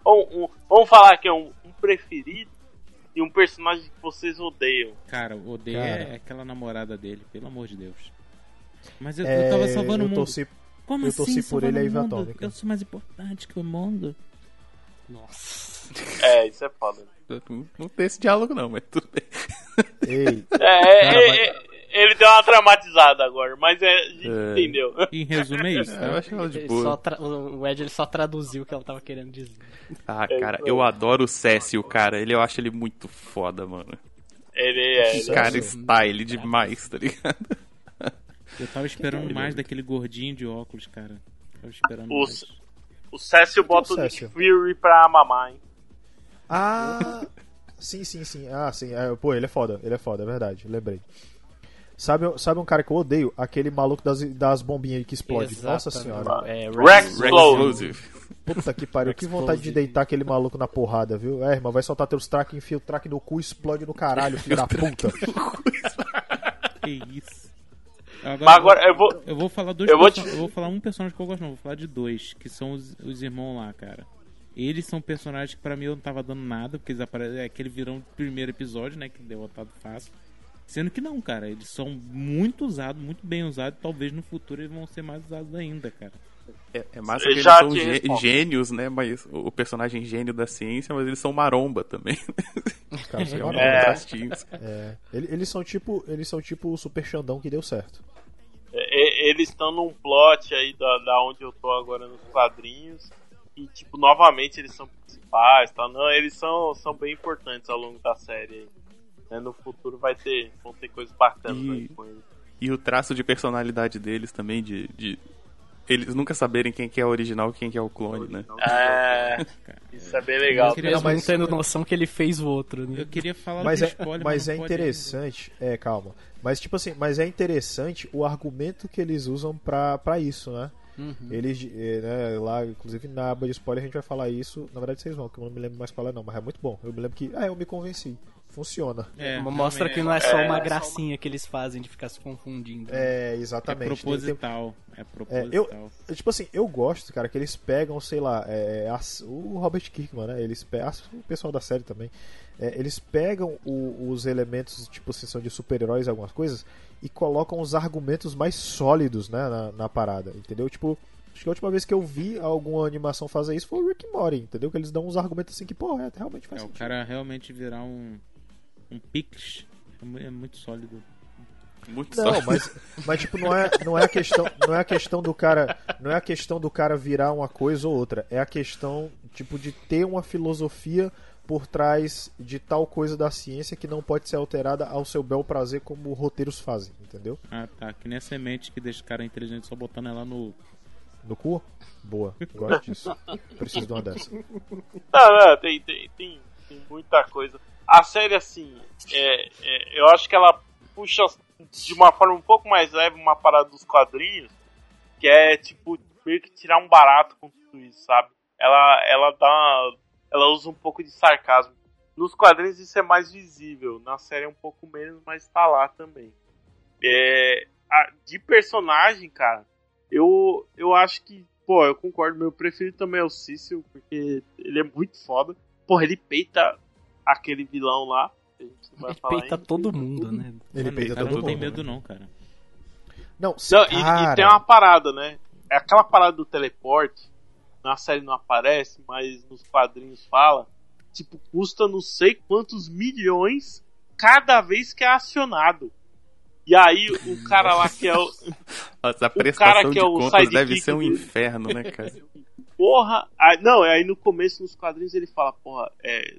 Ou, um- vamos falar aqui, um, um preferido e um personagem que vocês odeiam. Cara, o odeio Cara. é aquela namorada dele, pelo amor de Deus. Mas eu, É, eu tava salvando o eu mundo. torci, Como eu assim, torci por ele a o Eva mundo? Atômica. Eu sou mais importante que o mundo. Nossa. É, isso é foda. Não, não tem esse diálogo não, mas tudo bem. ei, É, é, Cara, é, mas- é, ele deu uma traumatizada agora, mas é, a gente É. entendeu. Em resumo é isso, Eu tá? acho ela de boa. tra- o Ed ele só traduziu o que ela tava querendo dizer. Ah, cara, eu adoro o Cécio, cara. Ele, eu acho ele muito foda, mano. Ele é. Cécio? Cara, style demais, tá ligado? Eu tava esperando mais daquele gordinho de óculos, cara. Tava esperando O, mais. o Cécio bota o Cécio? Nick Fury pra mamar, hein? Ah, sim, sim, sim. Ah, sim. É, pô, ele é foda, ele é foda, é verdade, lembrei. Sabe, sabe um cara que eu odeio? Aquele maluco das, das bombinhas que explode. Nossa Exatamente. senhora. É, Rex Rex. Explosive. Puta que pariu, que vontade de deitar aquele maluco na porrada, viu? É, irmão, vai soltar teus track, enfia o track no cu e explode no caralho, filho da puta. Que isso. Agora, Mas agora eu vou. eu vou falar dois eu vou te- eu vou falar um personagem que eu gosto, não, vou falar de dois, que são os, os irmãos lá, cara. Eles são personagens que pra mim eu não tava dando nada, porque eles aparecem. É aquele virão do primeiro episódio, né? Que derrotado fácil. Sendo que não, cara. Eles são muito usados, muito bem usados. Talvez no futuro eles vão ser mais usados ainda, cara. É, é massa que eles já são gê- respondo. gênios, né? Mas o personagem gênio da ciência, mas eles são maromba também. São É um marotos. É. É, ele- eles são tipo, eles são tipo o Super Xandão que deu certo. é, Eles estão num plot aí da, da onde eu tô agora nos quadrinhos. E, tipo, novamente eles são principais, tá? Não, eles são, são bem importantes ao longo da série aí. Né, No futuro vai ter, vão ter coisas bacanas E- aí com eles. E o traço de personalidade deles também, de, de eles nunca saberem quem que é o original e quem que é o clone, né? É, isso é bem legal. Eu queria- Mesmo mas- não tendo noção que ele fez o outro, né? Eu queria falar Mas de é, spoiler, mas não é interessante. É, calma. Mas tipo assim, mas é interessante o argumento que eles usam pra, pra isso, né? Uhum. Eles, eh, né, lá, inclusive na aba de spoiler a gente vai falar isso. Na verdade vocês vão, que eu não me lembro mais qual é não, mas é muito bom. Eu me lembro que, ah, eu me convenci. Funciona. É, Mostra que não é só é, uma é só gracinha que eles fazem de ficar se confundindo. É, É exatamente. Tem- proposital. É É, proposital. eu, eu, tipo assim, eu gosto, cara, que eles pegam, sei lá, é, as- o Robert Kirkman, né? Eles pegam, o pessoal da série também, é, eles pegam o- os elementos, tipo assim, são de super-heróis, algumas coisas, e colocam os argumentos mais sólidos, né, na, na parada, entendeu? Tipo, acho que a última vez que eu vi alguma animação fazer isso foi o Rick and Morty, entendeu? Que eles dão uns argumentos assim que, pô, é, realmente faz É, o sentido. cara realmente virar um. Um pix. É é muito sólido. Muito Não, só. mas, mas tipo, não é, não é a questão, não é a questão do cara, não é a questão do cara virar uma coisa ou outra, é a questão tipo de ter uma filosofia por trás de tal coisa da ciência que não pode ser alterada ao seu bel prazer como roteiros fazem, entendeu? Ah, tá. Que nem a semente que deixa o cara inteligente só botando ela no. No cu? Boa, gosto disso. Preciso de uma dessa. Não, não, tem, tem, tem, tem muita coisa. A série, assim, é, é, eu acho que ela puxa de uma forma um pouco mais leve uma parada dos quadrinhos, que é, tipo, meio que tirar um barato com tudo isso, sabe? ela, ela dá. Ela usa um pouco de sarcasmo. Nos quadrinhos isso é mais visível, na série é um pouco menos, mas tá lá também. É, a- de personagem, cara, eu, eu acho que, pô, eu concordo, meu preferido também é o Cício, porque ele é muito foda. Porra, ele peita aquele vilão lá. que Ele falar peita ainda. todo mundo, né? Ele peita o cara todo não tem mundo. medo né? não, cara. Não, se- Não, e- e, cara, tem uma parada, né? É aquela parada do teleporte. Na série não aparece, mas nos quadrinhos fala. Tipo, custa não sei quantos milhões cada vez que é acionado. E aí o cara lá que é o. Nossa, a cara prestação que de é o deve ser um inferno, né, cara? Porra! Aí, não, aí no começo nos quadrinhos ele fala, porra, é,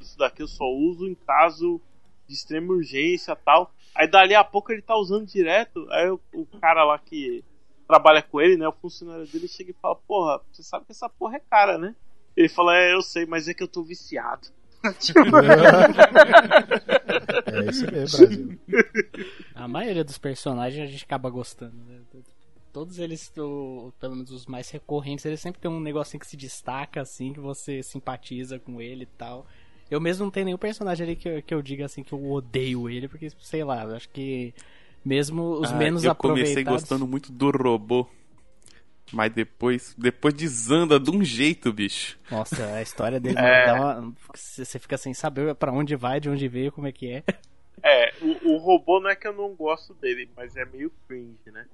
isso daqui eu só uso em caso de extrema urgência tal. Aí dali a pouco ele tá usando direto, aí o, o cara lá que trabalha com ele, né, o funcionário dele chega e fala, porra, você sabe que essa porra é cara, né? Ele fala, é, eu sei, mas é que eu tô viciado. É isso mesmo, Brasil. A maioria dos personagens a gente acaba gostando, né? Todos eles, o- pelo menos os mais recorrentes, eles sempre tem um negocinho que se destaca, assim, que você simpatiza com ele e tal. Eu mesmo não tenho nenhum personagem ali que, eu- que eu diga assim que eu odeio ele, porque, sei lá, eu acho que mesmo os Ah, menos eu comecei aproveitados... gostando muito do robô. Mas depois, depois desanda de um jeito, bicho. Nossa, a história dele É. dá uma... Você fica sem saber pra onde vai, de onde veio, como é que é. É, o, o robô não é que eu não gosto dele, mas é meio cringe, né?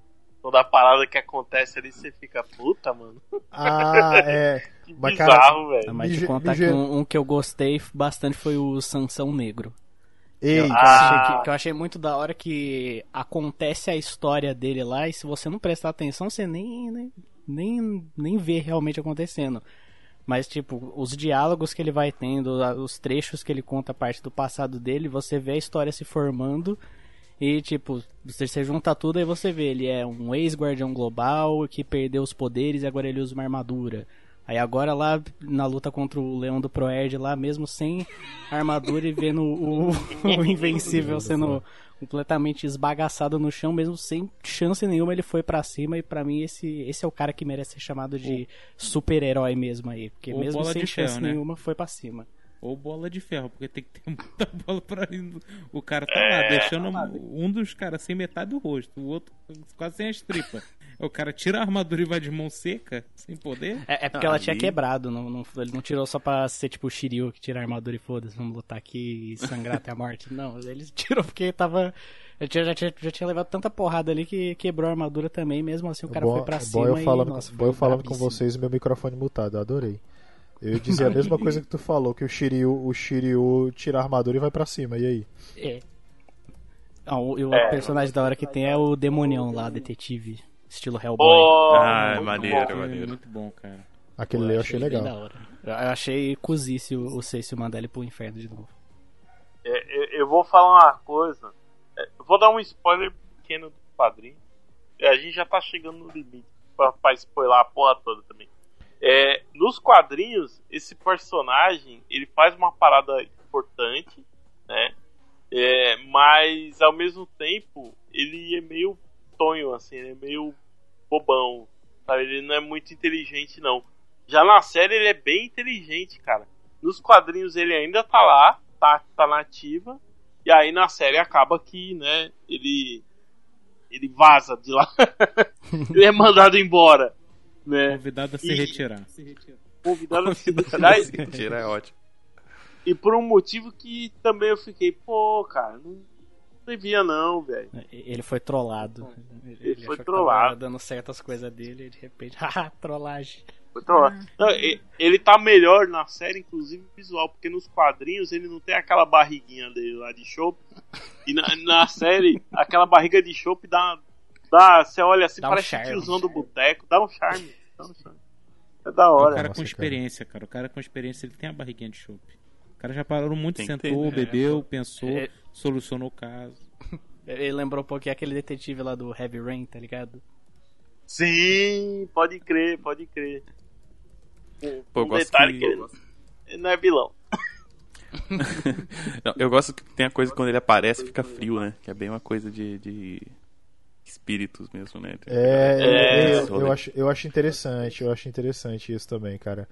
Toda a parada que acontece ali, você fica, puta, mano. Ah, é. Que Mas, bizarro, velho. Mas Me te ge- contar que um, um que eu gostei bastante foi o Sansão Negro. Ei, Que eu, Ah. achei que, que eu achei muito da hora que acontece a história dele lá e se você não prestar atenção, você nem, nem, nem, nem vê realmente acontecendo. Mas, tipo, os diálogos que ele vai tendo, os trechos que ele conta a parte do passado dele, você vê a história se formando e, tipo, você, você junta tudo e você vê, ele é um ex-guardião global que perdeu os poderes e agora ele usa uma armadura. Aí agora lá na luta contra o Leão do Proerd lá, mesmo sem armadura e vendo o, o Invencível sendo completamente esbagaçado no chão, mesmo sem chance nenhuma, ele foi pra cima e pra mim esse, esse é o cara que merece ser chamado de super-herói mesmo aí, porque Ou mesmo sem chance ferro, né? nenhuma foi pra cima. Ou bola de ferro, porque tem que ter muita bola pra ir. O cara tá lá, deixando um dos caras sem metade do rosto, o outro quase sem as tripas. O cara tira a armadura e vai de mão seca, sem poder. É, é porque Ah, ela tinha ali- quebrado, não, não- ele não tirou só pra ser tipo o Shiryu que tira a armadura e foda-se, vamos lutar aqui e sangrar até a morte. Não, ele tirou porque tava. Já tinha, já, tinha, já tinha levado tanta porrada ali que quebrou a armadura também, mesmo assim o cara bom, foi pra bom cima. eu e, nossa, bom foi eu falando com vocês e meu microfone mutado, eu adorei. Eu ia dizer a mesma coisa que tu falou, que o Shiryu, o Shiryu tira a armadura e vai pra cima, e aí? É. Ah, o, e o É. personagem da hora que tem é o demonião lá, detetive, estilo Hellboy. Oh, Ah, é maneiro, bom. maneiro. Muito bom, cara. Aquele ali eu achei bem legal. da hora. Eu eu achei cozice o, o Cecio mandar ele pro inferno de novo. É, eu, eu vou falar uma coisa. É, eu vou dar um spoiler pequeno do quadrinho. É, a gente já tá chegando no limite pra, pra spoiler a porra toda também. É, nos quadrinhos, esse personagem ele faz uma parada importante, né? É, mas ao mesmo tempo ele é meio tonho, assim, ele é meio bobão, sabe? Ele não é muito inteligente, não. Já na série ele é bem inteligente, cara. Nos quadrinhos ele ainda tá lá, tá, tá na ativa. E aí na série acaba que, né, ele. Ele vaza de lá. ele é mandado embora. Né? Convidado a se E- retirar. Convidado a se retirar. e- Tira é ótimo. E por um motivo que também eu fiquei, pô, cara, não devia não, velho. Ele foi trollado. Ele, foi achou que trollado. Tava dando certas coisas dele e de repente, haha, trollagem. Foi trollado. Não, e- ele tá melhor na série, inclusive visual, porque nos quadrinhos ele não tem aquela barriguinha dele lá de chope. E na, na série, aquela barriga de chope dá. Dá você olha assim, Dá um parece charme. tiozão do boteco, dá um charme. Dá um charme. É da É o hora. cara Nossa, com cara. experiência, cara. O cara com experiência, ele tem a barriguinha de chope. O cara já parou muito, Tem sentou, ter, né? bebeu, pensou, É. solucionou o caso. Ele lembrou um pouquinho aquele detetive lá do Heavy Rain, tá ligado? Sim, pode crer, pode crer. Um, Pô, eu um gosto detalhe que- que, ele, ele não é vilão. Não, eu gosto que tem a coisa que quando ele aparece fica frio, né? Que é bem uma coisa de. de... espíritos mesmo, né? É, É, eu, eu, acho, eu acho interessante, eu acho interessante isso também, cara.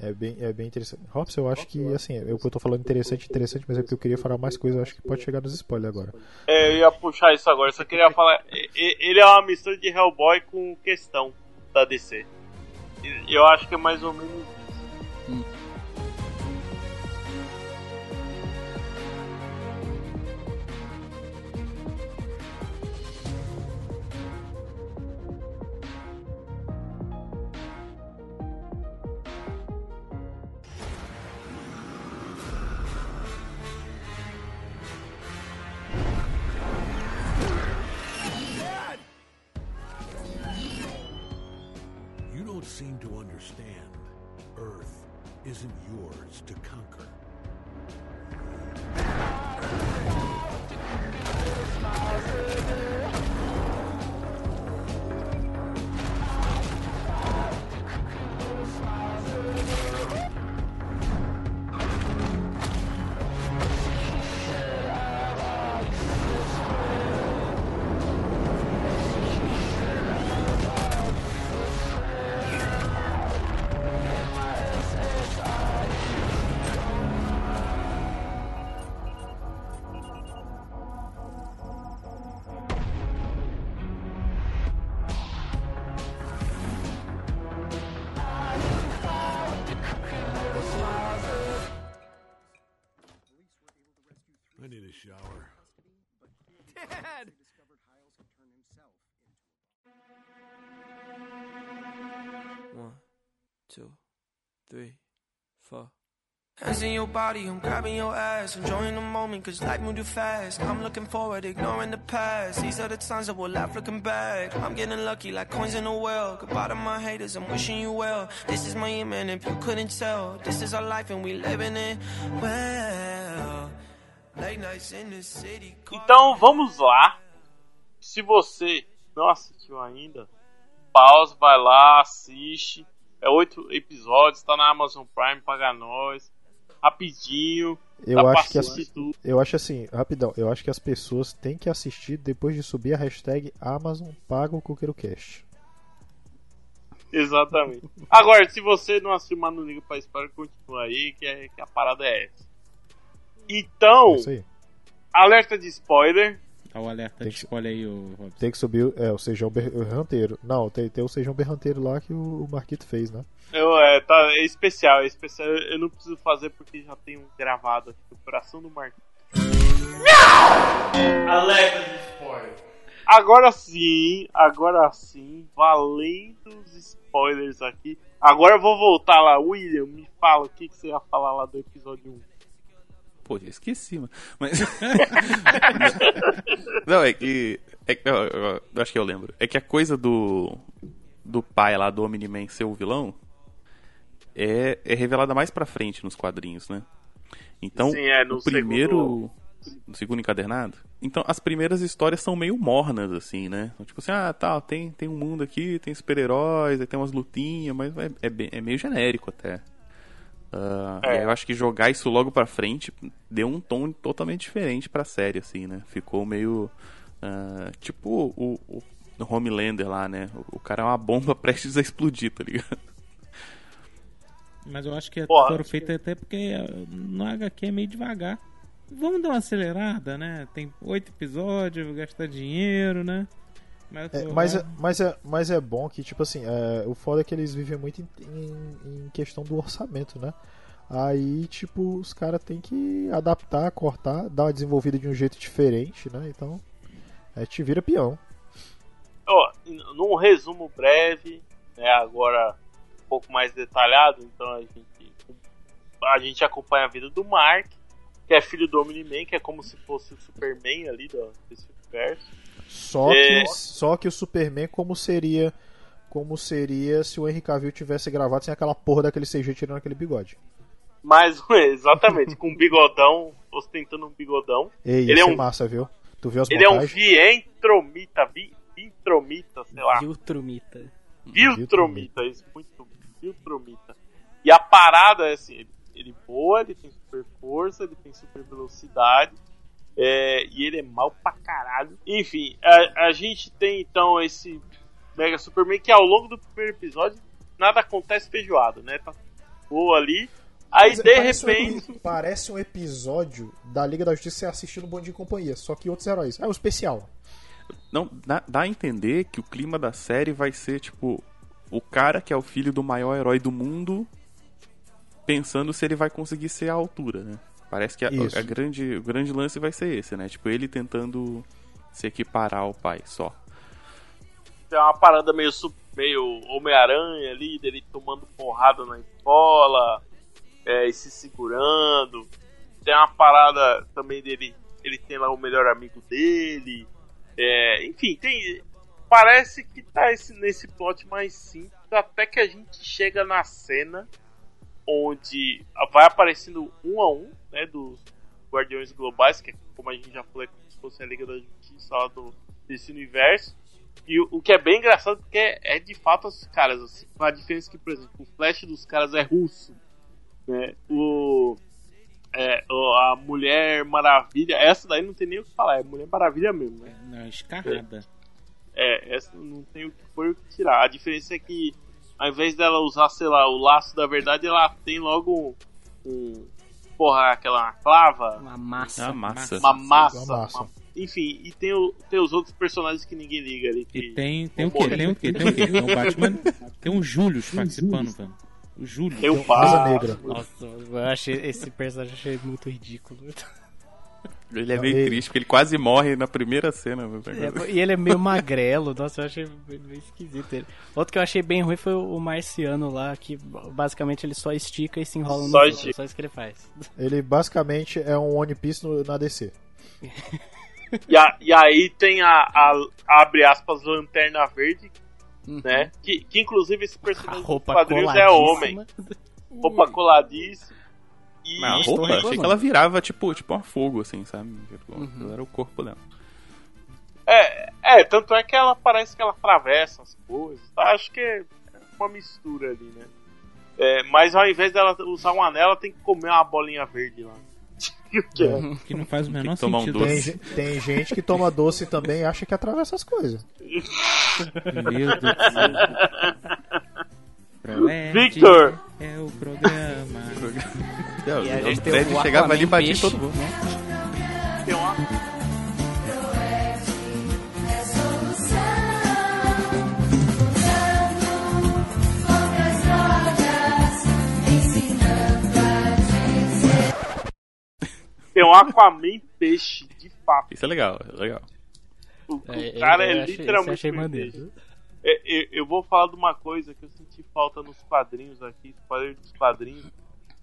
É bem, é bem interessante. Robson, eu acho que, assim, eu, eu tô falando interessante, interessante, mas é porque eu queria falar mais coisas, eu acho que pode chegar nos spoilers agora. É, eu ia puxar isso agora, só queria falar. Ele é uma mistura de Hellboy com questão da DC. Eu acho que é mais ou menos seem to understand. Earth isn't yours to conquer. In your body, I'm grabbing your ass, enjoying the moment, cause life moved too fast. I'm looking forward, ignoring the past. These are the times that we'll laugh looking back. I'm getting lucky like coins in a well. Goodbye to my haters, I'm wishing you well. This is my amen, if you couldn't tell. This is our life and we living it well. Late nights in the city. Então vamos lá. Se você não assistiu ainda, pausa, vai lá, assiste. É oito episódios, tá na Amazon Prime, paga nós. Rapidinho. Eu pra acho que assim, tudo. eu acho assim, rapidão, eu acho que as pessoas têm que assistir depois de subir a hashtag Amazon Paga o Coqueiro Cast. Exatamente. Agora, se você não assistiu, mas não liga pra spoiler, continua aí, que, é, que a parada é essa. Então, É alerta de spoiler. Dá o alerta Tem de que- aí, ô Robson. Tem que subir é, o Sejão Berranteiro. Não, tem, tem o Sejão Berranteiro lá que o, o Marquito fez, né? Eu, é, tá, é especial, é especial. Eu não preciso fazer porque já tem um gravado aqui do coração do Marquinhos. Alerta de spoiler. Agora sim, agora sim, valendo os spoilers aqui. Agora eu vou voltar lá, William, me fala o que, que você ia falar lá do episódio 1. Pô, já esqueci, mano. Mas. não, é que. É que eu, eu- eu acho que eu lembro. É que a coisa do. Do pai lá, do Omni-Man ser o vilão. É, é revelada mais pra frente nos quadrinhos, né? Então, Sim, é, no o primeiro. segundo- No segundo encadernado. Então, as primeiras histórias são meio mornas, assim, né? Então, tipo assim, ah, tá, tem, tem um mundo aqui, tem super-heróis, aí tem umas lutinhas, mas é, é, bem- é meio genérico até. Ah, É. e aí eu acho que jogar isso logo pra frente deu um tom totalmente diferente pra série, assim, né? Ficou meio. ah, tipo o, o, o Homelander lá, né? O, o cara é uma bomba prestes a explodir, tá ligado? Mas eu acho que Porra. foram feitas até porque eh, no HQ é meio devagar. Vamos dar uma acelerada, né? Tem oito episódios, vou gastar dinheiro, né? Mas, É, mas, é, mas, é, mas é bom que, tipo assim, é, o foda é que eles vivem muito em, em- em questão do orçamento, né? Aí, tipo, os caras têm que adaptar, cortar, dar uma desenvolvida de um jeito diferente, né? Então, é, te vira peão. Ó, num resumo breve, né, agora um pouco mais detalhado, então a gente, a gente acompanha a vida do Mark, que é filho do Omni-Man, que é como se fosse o Superman ali do, desse universo. Só, É. que, só que o Superman, como seria como seria se o Henry Cavill tivesse gravado sem aquela porra daquele CG tirando aquele bigode. Mas, exatamente, com um bigodão, ostentando um bigodão. Ei, Ele é é um- massa, viu? Tu viu as Ele é um montagens? vientromita, vi, vintromita, sei lá. Viltrumita. Viltromita, isso, muito Viltromita. E a parada é assim, ele, ele voa, ele tem super força, ele tem super velocidade É, e ele é mal pra caralho. Enfim, a, a gente tem então esse Mega Superman que ao longo do primeiro episódio nada acontece feijoado, né? Tá boa ali. Aí Mas de parece um repente. epi- parece um episódio da Liga da Justiça você assistindo Bom Dia e Companhia, só que outros heróis. É o especial. Não, dá, dá a entender que o clima da série vai ser, tipo, o cara que é o filho do maior herói do mundo pensando se ele vai conseguir ser à altura, né? Parece que a, a grande, o grande lance vai ser esse, né? Tipo, ele tentando se equiparar ao pai só. Tem uma parada meio, meio Homem-Aranha ali, dele tomando porrada na escola é, e se segurando. Tem uma parada também dele. Ele tem lá o melhor amigo dele. É, enfim, tem. Parece que tá esse, nesse plot mais simples, até que a gente chega na cena onde vai aparecendo um a um, né, dos Guardiões Globais, que é como a gente já falou, é como se fosse a Liga da Justiça lá do, desse universo. E o, o que é bem engraçado porque é, é de fato os caras, assim, a diferença que, por exemplo, o Flash dos caras é russo, né? O, é, a Mulher Maravilha, essa daí não tem nem o que falar, é Mulher Maravilha mesmo, né? Não, escarrada. É, essa não tem o que pôr o que tirar. A diferença é que ao invés dela usar, sei lá, o laço da verdade, ela tem logo um. um porra, aquela clava, Uma massa. É a massa. uma massa. Uma massa. uma- enfim, e tem, o- tem os outros personagens que ninguém liga ali. Que, E tem, tem o vão quê? Tem o quê? Tem o quê? Tem o Batman. Tem o Július participando, velho. O Júlio. Tem o. Negra. Nossa, eu achei esse personagem achei muito ridículo. Ele é meio Ele- triste, porque ele quase morre na primeira cena. É, e ele é meio magrelo, nossa, eu achei bem esquisito ele. Outro que eu achei bem ruim foi o Marciano lá, que basicamente ele só estica e se enrola no Só outro, estica. só isso que ele faz. Ele basicamente é um One Piece no- na DC. E, a- e aí tem a, a- abre aspas, Lanterna Verde, né? Que, que inclusive esse personagem dos roupa quadrinhos é homem. Roupa coladíssima. E Mas a Estou roupa, achei reclamando. que ela virava tipo, tipo um fogo, assim, sabe? Tipo, aquilo Era o corpo dela. É, é, tanto é que ela parece que ela atravessa as coisas. tá? Acho que é uma mistura ali, né? É, mas ao invés dela usar um anel, ela tem que comer uma bolinha verde lá. Que é- Que não faz o menor um sentido. Tem, doce. ge- tem gente que toma doce também e acha que atravessa as coisas. Meu Deus do céu. Victor! É o programa. Não, E a o gente o chegava ali e batia peixe, todo mundo. né? Tem uma... Tem um Aquaman peixe, de fato. Isso é legal, é legal. O, o É, cara eu é achei- literalmente. eu um maneiro. peixe. É, é, eu vou falar de uma coisa que eu senti falta nos quadrinhos aqui, spoiler dos quadrinhos.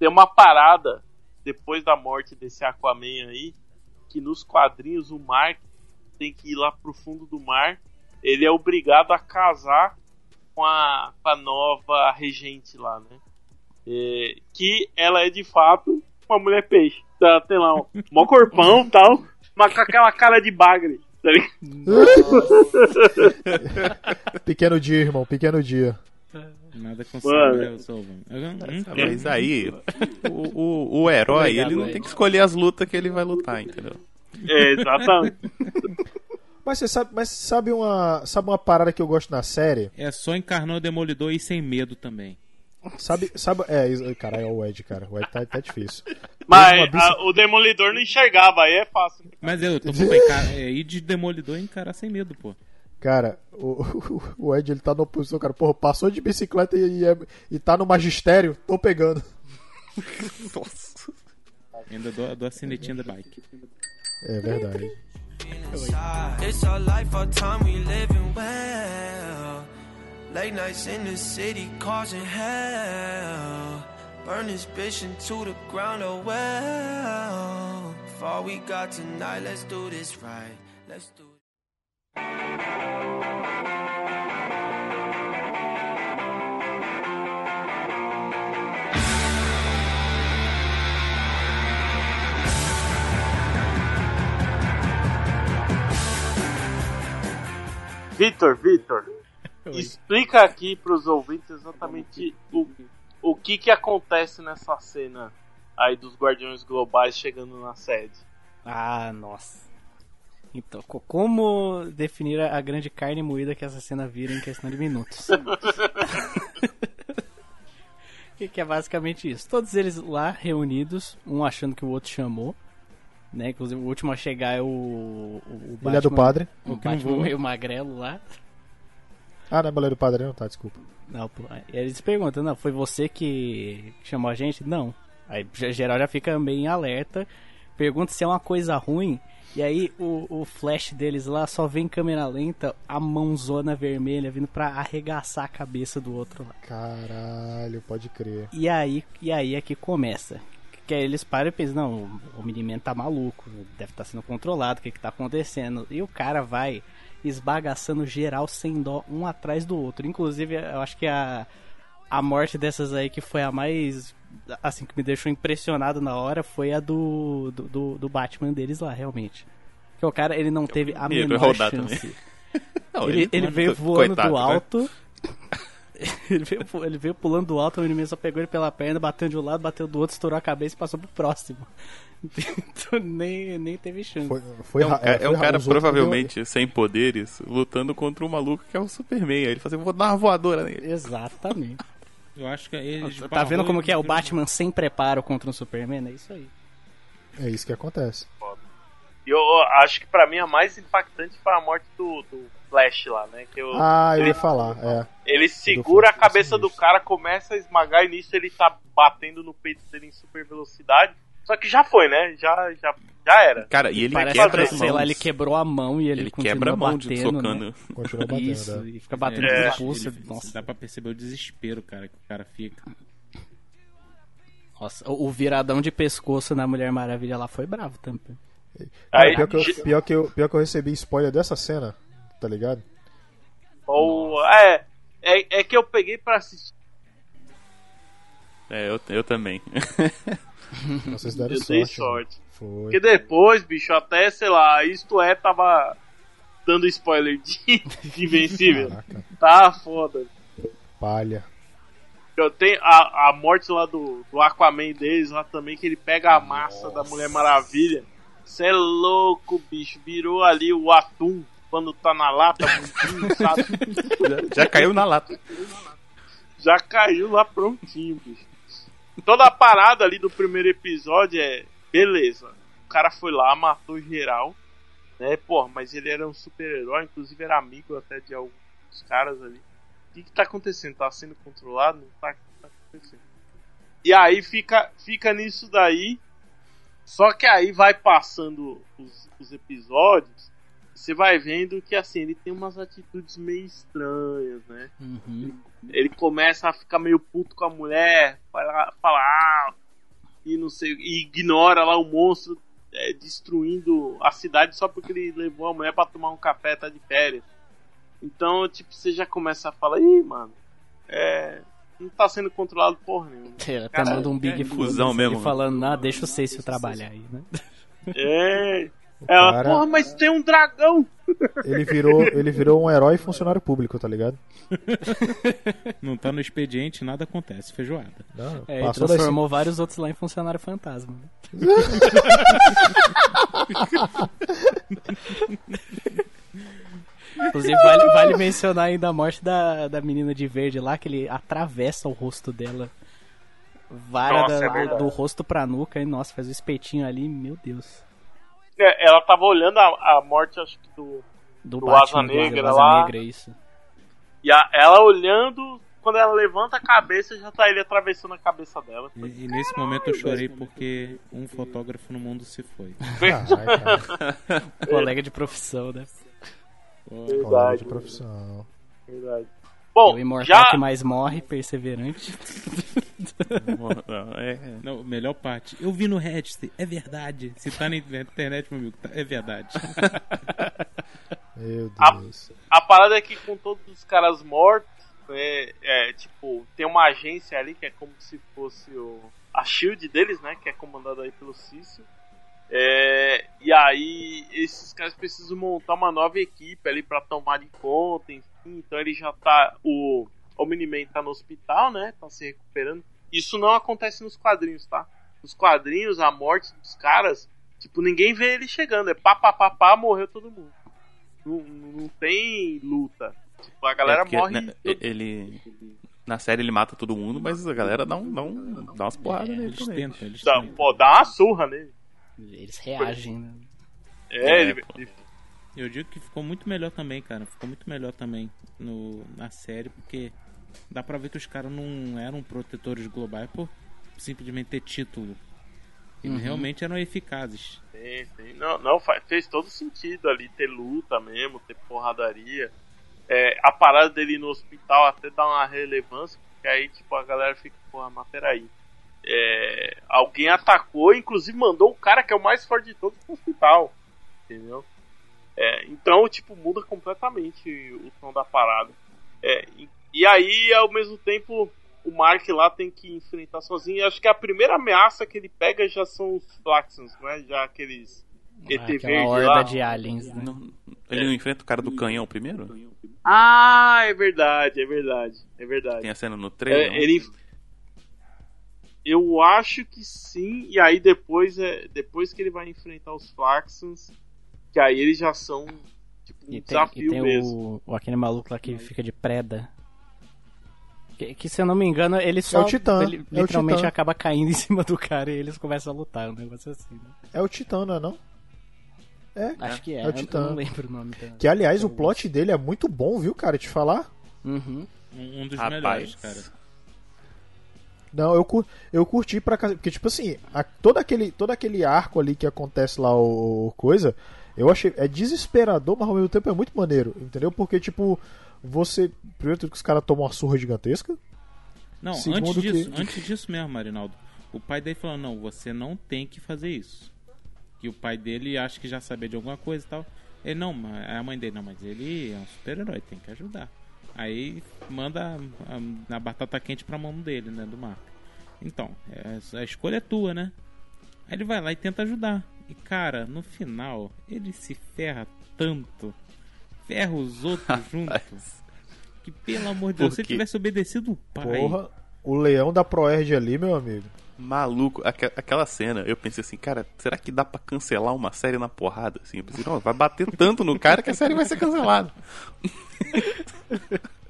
Tem uma parada depois da morte desse Aquaman aí, que nos quadrinhos o Mark tem que ir lá pro fundo do mar. Ele é obrigado a casar com a, com a nova regente lá, né? É, que ela é de fato uma mulher peixe. Ela tem lá um mó corpão e tal, mas com aquela cara de bagre. Tá ligado? Pequeno dia, irmão, pequeno dia. Nada com sabre, eu sou. Hum, Mas aí, o, o, o herói, Obrigado, ele não Ed. tem que escolher as lutas que ele vai lutar, entendeu? É, exatamente. Mas você sabe, mas sabe uma, sabe uma parada que eu gosto na série? É só encarnou o Demolidor e sem medo também. Sabe, sabe, é, isso- cara, é o Ed, cara. O Ed tá, tá difícil. Mas a- o Demolidor não enxergava, aí é fácil. Mas eu tô pra encar... é, ir de Demolidor e encarar sem medo, pô. Cara, o, o Ed ele tá numa posição, cara. Porra, passou de bicicleta e, e, e tá no magistério, tô pegando. Nossa. Ainda dou, dou a cinetinha da bike. É verdade. It's our life, our time, we living well. Late nights in the city causing hell. Burn this bitch into the ground, oh well. For all we got tonight, let's do this right. Let's do. Vitor, Vitor, explica aqui pros ouvintes exatamente o, o que que acontece nessa cena aí dos Guardiões Globais chegando na sede. Ah, nossa. Então, co- como definir a grande carne moída que essa cena vira em questão de minutos? que, que é basicamente isso. Todos eles lá reunidos, um achando que o outro chamou. Né? Inclusive o último a chegar é o. o, o Mulher do Batman- padre. O Batman meio magrelo lá. Ah, não é mulher do padre, não, tá, desculpa. Não, pô. Aí eles perguntam, não, foi você que chamou a gente? Não. Aí ge- geral já fica meio em alerta. Pergunta se é uma coisa ruim. E aí o, o flash deles lá só vem em câmera lenta, a mãozona vermelha vindo pra arregaçar a cabeça do outro lá. Caralho, pode crer. E aí, e aí é que começa. Que aí eles param e pensam, não, o- menino tá maluco, deve estar sendo controlado, o que que tá acontecendo? E o cara vai esbagaçando geral sem dó, um atrás do outro. Inclusive, eu acho que a, a morte dessas aí que foi a mais, assim, que me deixou impressionado na hora foi a do, do, do- do Batman deles lá, realmente. Porque o cara, ele não teve a menor é chance. Não, Ele, ele mano, veio voando coitado, do né? alto. ele, veio, ele veio pulando do alto, o inimigo só pegou ele pela perna, bateu de um lado, bateu do outro, estourou a cabeça e passou pro próximo. Então nem, nem teve chance. Foi, foi É um, é foi um ra- cara provavelmente sem poderes, lutando contra um maluco que é o Superman. Aí ele assim, vou dar uma voadora nele. Exatamente. Eu acho que eles. Tá vendo como que é o Batman sem preparo contra um Superman? É isso aí. É isso que acontece. E eu acho que pra mim a mais impactante foi a morte do, do Flash lá, né? Que eu, Ah, eu ele, ia falar, é. ele segura a cabeça do cara, começa a esmagar e nisso ele tá batendo no peito dele em super velocidade. Só que já foi, né? Já, já, já era. Cara, e ele Parece quebra que, sei lá, ele quebrou a mão e ele, Ele continua quebra a mão de batendo, socando. Né? Continua batendo, Isso, né? e fica batendo É, no pulso. ele- Nossa, Dá pra perceber o desespero, cara, que o cara fica. nossa, o viradão de pescoço na Mulher Maravilha lá foi bravo também. Cara, Aí, pior, que eu, pior, que eu, pior que eu recebi spoiler dessa cena, tá ligado? ou, é, é, é que eu peguei pra assistir. É, eu, eu também. Vocês deram Eu sorte. dei né? Foi. Porque depois, bicho, até, sei lá, isto é, tava dando spoiler de, de Invencível. Caraca, Tá foda. palha. Eu tenho a, a morte lá do, do Aquaman deles lá também, que ele pega a massa da Mulher Maravilha. Cê é louco, bicho. Virou ali o atum quando tá na lata, prontinho, sabe? Já caiu na lata. Já caiu lá prontinho, bicho. Toda a parada ali do primeiro episódio é. Beleza. O cara foi lá, matou geral. Né, porra, mas ele era um super-herói, inclusive era amigo até de alguns caras ali. O que, que tá acontecendo? Tá sendo controlado? Não tá, tá acontecendo. E aí fica, fica nisso daí. Só que aí vai passando os, os episódios. Você vai vendo que assim, ele tem umas atitudes meio estranhas, né? Uhum. Ele começa a ficar meio puto com a mulher, fala, fala ah, e não sei, e ignora lá o monstro é, destruindo a cidade só porque ele levou a mulher pra tomar um café, tá de férias. Então, tipo, você já começa a falar, ih, mano, é. Não tá sendo controlado porra nenhuma. Ele até Cara, manda um big é cuzão mesmo. falando, ah, deixa o Cício trabalhar aí, né? É. Ela, cara- porra, mas tem um dragão! Ele virou, ele virou um herói funcionário público, tá ligado? Não tá no expediente, nada acontece. Feijoada. Não, É, ele das transformou vários outros lá em funcionário fantasma. Inclusive, vale, vale mencionar ainda a morte da, da menina de verde lá, que ele atravessa o rosto dela. Vara Nossa, da- é do rosto pra nuca e, nossa, faz um espetinho ali, meu Deus. É, Ela tava olhando a, a morte, acho que do. Do, Do Batman, Asa do Negra Asa lá. Negra, isso. E a- ela olhando, quando ela levanta a cabeça, já tá ele atravessando a cabeça dela. E, e nesse momento eu chorei porque um fotógrafo no mundo se foi. Cara. Colega de profissão, né? Colega Verdade, de profissão. verdade. Bom, o imortal já, que mais morre, perseverante. Não, é, é. Não, melhor parte. Eu vi no Reddit, é verdade. Se tá na internet, meu amigo, tá- é verdade. Meu A- Deus. a parada é que com todos os caras mortos, é, é, tipo, tem uma agência ali que é como se fosse o, a shield deles, né? Que é comandada aí pelo Cício. É, e aí esses caras precisam montar uma nova equipe ali pra tomar de conta, enfim. Então ele já tá. O, o Miniman tá no hospital, né? Tá se recuperando. Isso não acontece nos quadrinhos, tá? Nos quadrinhos, a morte dos caras Tipo, ninguém vê ele chegando. É pá, pá, pá, pá, morreu todo mundo. Não, não tem luta. Tipo, a galera É, porque, morre. né, ele. Na série ele mata todo mundo, mas a galera dá, um, dá, um, dá umas porradas nele Eles também. tentam, eles Dá, tentam. pô, dá uma surra nele. Eles reagem, né? É, É, ele, ele- Eu digo que ficou muito melhor também, cara. Ficou muito melhor também no, na série, porque dá pra ver que os caras não eram protetores globais por simplesmente ter título. Eles Uhum. realmente eram eficazes. Tem, tem. Não, não faz, fez todo sentido ali ter luta mesmo, ter porradaria. É, a parada dele ir no hospital até dá uma relevância, porque aí tipo a galera fica, porra, mas peraí. É, alguém atacou, inclusive mandou o cara que é o mais forte de todos pro hospital. Entendeu? É, então, tipo, muda completamente o tom da parada. É, e, e aí, ao mesmo tempo, o Mark lá tem que enfrentar sozinho. E acho que a primeira ameaça que ele pega já são os Flaxons, né? Já aqueles ET Aquela verde horda lá. de aliens, né? Não- ele não enfrenta o cara do canhão primeiro? Ah, é verdade, é verdade, é verdade. Tem a cena no trailer? É, ele... Eu acho que sim, e aí depois é depois que ele vai enfrentar os Flaxons, que aí eles já são tipo um E tem, e desafio tem mesmo. o, o- aquele maluco lá que fica de preda. Que, que, se eu não me engano, ele só. o Titã, ele é o literalmente Titã. acaba caindo em cima do cara e eles começam a lutar. Um negócio assim, né? É o Titã, não é não? É. Acho que é. É o eu Titã. não lembro o nome dela. Que aliás, o plot dele é muito bom, viu, cara? Te falar. Uhum. Um, um dos Rapaz. melhores, cara. Não, eu, cur- eu curti pra casa. Porque, tipo assim, a- todo, aquele, todo aquele arco ali que acontece lá, o, o coisa, eu achei. É desesperador, mas ao mesmo tempo é muito maneiro, entendeu? Porque, tipo, você. Primeiro que os caras tomam uma surra gigantesca. Não, Segundo antes que- disso, antes disso mesmo, Marinaldo. O pai dele falou, não, você não tem que fazer isso. Que o pai dele acha que já sabia de alguma coisa e tal. Ele, não, mas a mãe dele, não, mas ele é um super-herói, tem que ajudar. Aí manda a, a batata quente pra mão dele, né, do Marco. Então, é, a escolha é tua, né? Aí ele vai lá e tenta ajudar. E cara, no final, ele se ferra tanto. Ferra os outros juntos. Que pelo amor de Deus, se ele tivesse obedecido o pai. Porra, o leão da Proerd ali, meu amigo. Maluco, aque- aquela cena, eu pensei assim, cara, será que dá pra cancelar uma série na porrada? Assim, eu pensei, não, vai bater tanto no cara que a série vai ser cancelada.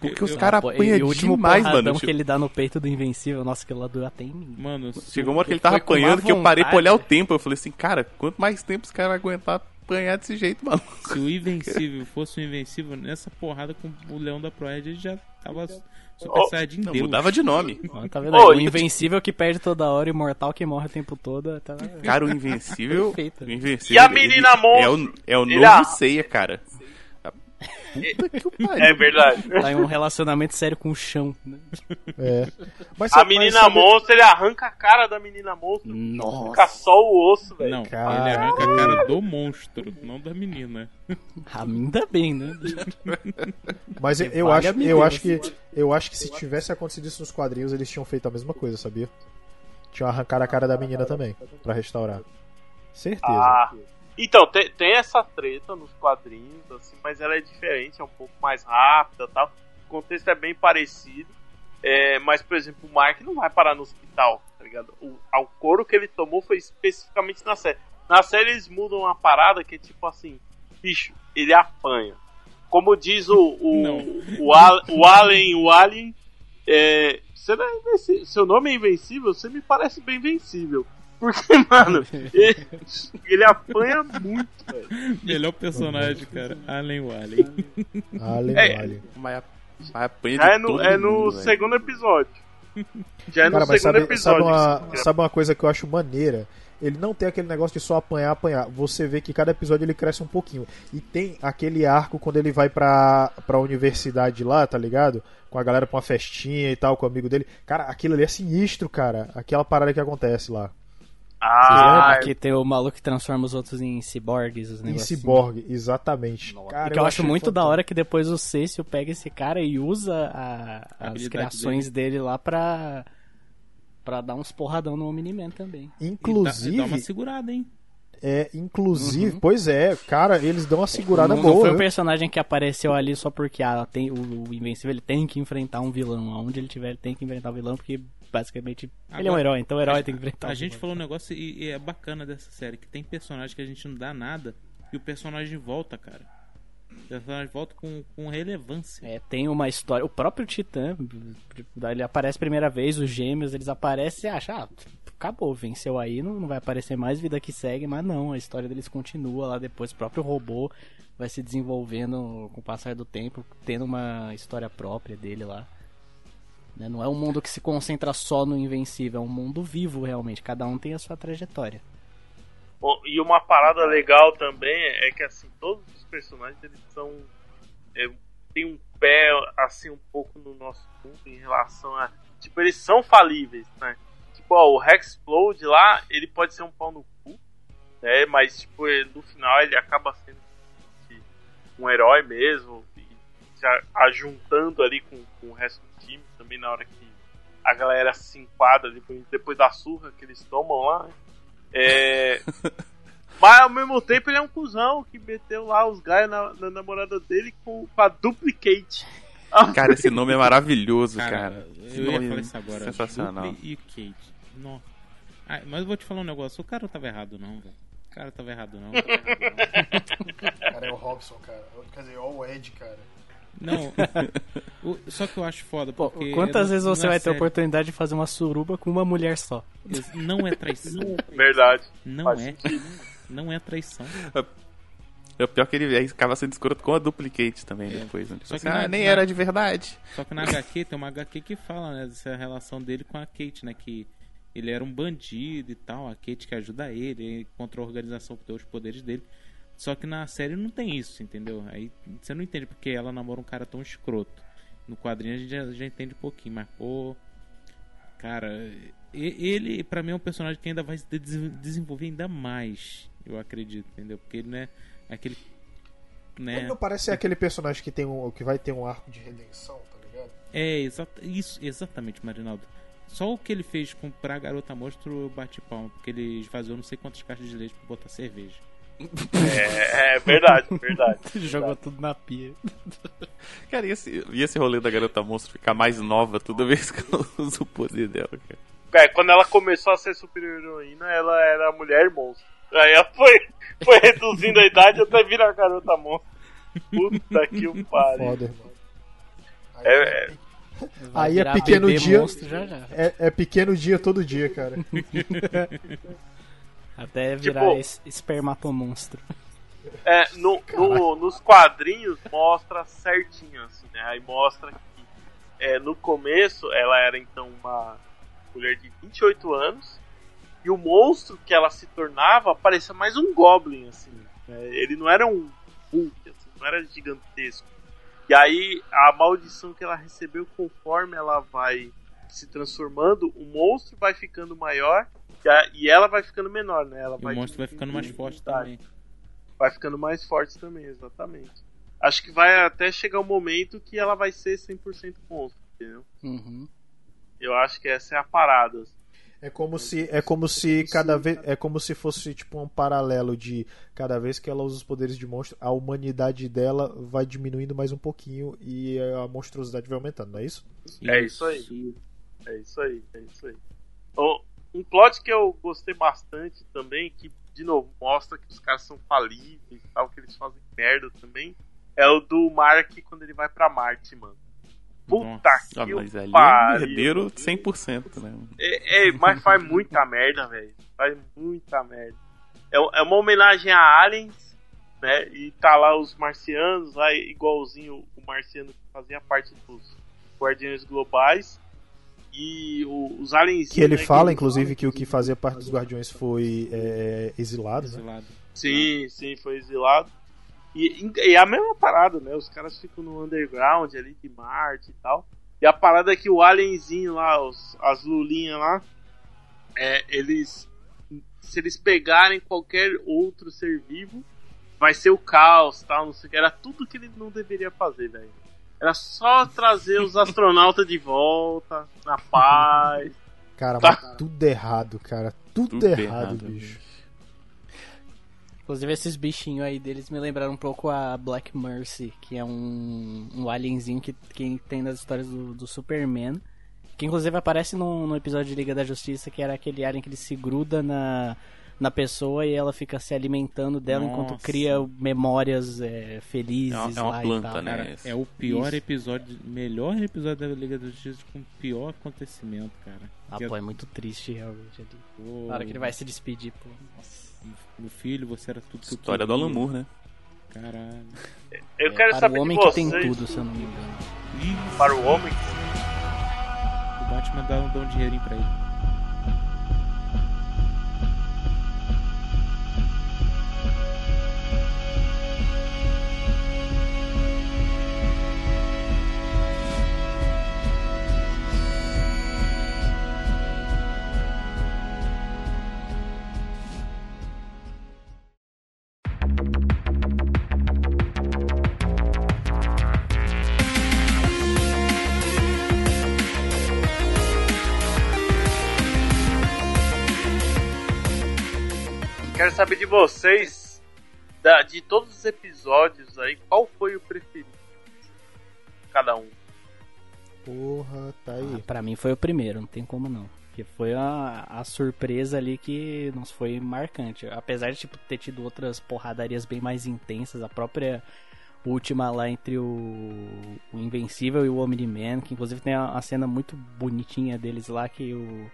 Porque os Eu- caras Pô, e apanham último demais, porradão mano. que ele dá no peito do Invencível, nossa, aquilo lá doeu até em mim. Mano, Chegou uma hora que ele tava apanhando que eu parei pra olhar o tempo. Eu falei assim, cara, quanto mais tempo esse cara vai aguentar apanhar desse jeito, mano? se o Invencível fosse o Invencível, nessa porrada com o Leão da Proerd, ele já tava Super Oh, Saiyajin Não, Deus. mudava de nome. Ó, Tá vendo? Aí? o Invencível que perde toda hora e o Mortal que morre o tempo todo. Tá... Cara, o Invencível. Perfeito. o Invencível E a menina ele- monstro? É o, é o novo a- Seiya, cara. Puta que o pariu. É verdade. tá em um relacionamento sério com o chão. né? É. Mas, A menina sabe- monstro, ele arranca a cara da menina monstro. Nossa. Fica só o osso, velho. Não, Cara. ele arranca a cara do monstro, não da menina. Ainda bem, né? Mas eu, eu acho, eu acho que eu acho que se tivesse acontecido isso nos quadrinhos, eles tinham feito a mesma coisa, sabia? Tinham arrancado a cara da menina também, pra restaurar. Certeza. Ah. Então, tem, tem essa treta nos quadrinhos, assim, mas ela é diferente, é um pouco mais rápida tal. O contexto é bem parecido. É, mas, por exemplo, o Mark não vai parar no hospital, tá ligado? O, o couro que ele tomou foi especificamente na série. Na série eles mudam uma parada que é tipo assim, bicho, ele apanha. Como diz o, o, o, Al- o Alien, o Alien, é, você não é invencível, seu nome é invencível, você me parece bem vencível. Porque, mano, ele, ele apanha muito, velho. Melhor personagem, cara. Alien Wally. Alien, É. Alien. Mas, mas apanha Já de é no, todo é no mundo, segundo episódio. Já é no Cara, segundo sabe, episódio. sabe, uma, sabe uma coisa que eu acho maneira? Ele não tem aquele negócio de só apanhar, apanhar. Você vê que cada episódio ele cresce um pouquinho. E tem aquele arco quando ele vai pra, pra universidade lá, tá ligado? Com a galera pra uma festinha e tal, com o amigo dele. Cara, aquilo ali é sinistro, cara. Aquela parada que acontece lá. Ah, Aqui tem o maluco que transforma os outros em ciborgues, os Em negócios. assim. Cyborg, exatamente. Cara, e que eu, acho achei muito da fantástico. hora que depois o Cécio pega esse cara e usa a- as habilidade criações dele. lá pra, pra dar uns porradão no Omni-Man também. E dá, Inclusive, dá uma segurada, hein? é, inclusive, pois é, cara, eles dão uma segurada não, boa. não foi um viu? personagem que apareceu ali só porque ah, tem, o, o Invencível ele tem que enfrentar um vilão. Aonde ele tiver, ele tem que enfrentar o vilão, porque basicamente. ele é um Agora, herói, então o herói a- tem que enfrentar. A gente falou um negócio e, e é bacana dessa série, que tem personagem que a gente não dá nada e o personagem volta, cara. O personagem volta com, com relevância. É, tem uma história. O próprio Titã, ele aparece a primeira vez, os gêmeos, eles aparecem e acha, ah, acabou, venceu aí, não, não vai aparecer mais, vida que segue, mas não, a história deles continua lá depois, o próprio robô vai se desenvolvendo com o passar do tempo, tendo uma história própria dele lá. Né, Não é um mundo que se concentra só no invencível, é um mundo vivo realmente, cada um tem a sua trajetória. E uma parada legal também é que assim, todos os personagens eles são. É, tem um pé assim um pouco no nosso mundo em relação a. Tipo, eles são falíveis, né? Tipo, ó, o Hexplode lá, ele pode ser um pau no cu, né? Mas tipo, no final ele acaba sendo um herói mesmo. E já ajuntando ali com, com o resto do time também na hora que a galera se enquadra depois, depois da surra que eles tomam lá, né? É. Mas ao mesmo tempo ele é um cuzão que meteu lá os gaios na, na namorada dele com, com a duplicate. Cara, esse nome é maravilhoso, cara. Esse eu ia falar é isso agora. Sensacional. Dupli e Kate. Nossa. Ah, mas eu vou te falar um negócio. O cara tava errado, não, velho. O cara tava errado, não. Tava errado, não. Cara, é o Robson, cara. Quer dizer, ó o Ed, cara. Não. O- só que eu acho foda, Pô, porque. quantas é vezes você vai ter a série. oportunidade de fazer uma suruba com uma mulher só? Não é traição. Verdade. Não Faz é. sentido. Não é traição. É o pior que ele acaba sendo escroto com a duplicate também depois. Né? Tipo Só assim, que na- ah, nem na- era de verdade. Só que na HQ tem uma HQ que fala, né, dessa relação dele com a Kate, né, que ele era um bandido e tal, a Kate que ajuda ele contra a organização que deu os poderes dele. Só que na série não tem isso, entendeu? Aí você não entende porque ela namora um cara tão escroto. No quadrinho a gente já, já entende um pouquinho, mas pô, cara, ele pra mim é um personagem que ainda vai se des- desenvolver ainda mais, eu acredito, entendeu? Porque ele não é aquele né? Ele não parece ser aquele personagem que, tem um, que vai ter um arco de redenção, tá ligado? É, exata, isso, exatamente, Marinaldo. Só o que ele fez com pra Garota Monstro eu bati palma, porque ele esvaziou não sei quantas caixas de leite pra botar cerveja. É, é verdade, verdade. Jogou tudo na pia. Cara, e esse, e esse rolê da garota monstro ficar mais nova toda vez que ela usa o poder dela, cara? É, quando ela começou a ser super heroína, ela era mulher monstro. Aí ela foi, foi reduzindo a idade até virar a garota monstro. Puta que o pariu. Foda, irmão. É, é, aí é pequeno dia. já já. É, é pequeno dia todo dia, cara. Até virar Tipo- es- espermatomonstro. É, no, no- nos quadrinhos mostra certinho, assim, né? Aí mostra que é, no começo ela era então uma mulher de 28 anos e o monstro que ela se tornava parecia mais um Goblin, assim. né? Ele não era um Hulk, assim, não era gigantesco. E aí a maldição que ela recebeu conforme ela vai se transformando, o monstro vai ficando maior e, ela vai ficando menor, né? Ela E o monstro vai ficando mais forte também. vai ficando mais forte também, exatamente. Acho que vai até chegar um momento que ela vai ser 100% monstro, entendeu? Uhum. Eu acho que essa é a parada. assim. É como se é como se cada vez é como se fosse tipo um paralelo de cada vez que ela usa os poderes de monstro, a humanidade dela vai diminuindo mais um pouquinho e a monstruosidade vai aumentando, não é isso? É isso aí. É isso aí, é isso aí. Ó, Um plot que eu gostei bastante também, que de novo mostra que os caras são falíveis e tal, que eles fazem merda também, é o do Mark quando ele vai pra Marte, mano. Puta Ah, que mas ali é um pariu. herdeiro 100%, né? É, é, mas faz muita merda, velho. Faz muita merda. É, é uma homenagem a aliens, né? E tá lá os marcianos, lá igualzinho o marciano que fazia parte dos Guardiões Globais. E o- os aliens. Que ele né, fala, que- inclusive, que o que fazia parte dos Guardiões foi é, exilado, né? Exilado. Sim, sim, foi exilado. E, e é a mesma parada, né? Os caras ficam no underground ali de Marte e tal. E a parada é que o alienzinho lá, os, as lulinhas lá, é, eles. Se eles pegarem qualquer outro ser vivo, vai ser o caos tal, não sei o que. Era tudo que ele não deveria fazer, velho. Era só trazer os astronautas de volta, na paz. Cara, Tá. mas tudo errado, cara. Tudo, Tudo errado, errado, bicho. Inclusive esses bichinhos aí deles me lembraram um pouco a Black Mercy, que é um, um alienzinho que quem tem nas histórias do, do Superman, Que inclusive aparece num, num episódio de Liga da Justiça que era aquele alien que ele se gruda na, na pessoa e ela fica se alimentando dela enquanto Nossa. cria memórias é, felizes. É uma- é uma lá e planta, tal. né? Cara, é o pior Isso. episódio, melhor episódio da Liga da Justiça com o pior acontecimento, cara. Ah, Que pô, é muito triste realmente ali. pô, Na hora que ele vai se despedir, pô. Nossa. Meu filho, você era tudo que História do. Alan Moore, né? Caralho. Eu É, quero para saber o homem de que tem tudo, se eu não me engano. Ih, Para o homem o Batman dá, dá um dinheirinho pra ele. Quero saber de vocês, da- de todos os episódios aí, qual foi o preferido? Cada um. Porra, tá aí. Ah, pra mim foi o primeiro, não tem como não. Porque foi a, a surpresa ali que nos foi marcante. Apesar de tipo, ter tido outras porradarias bem mais intensas, a própria última lá entre o, o Invencível e o Omni-Man, que inclusive tem a, a cena muito bonitinha deles lá que o,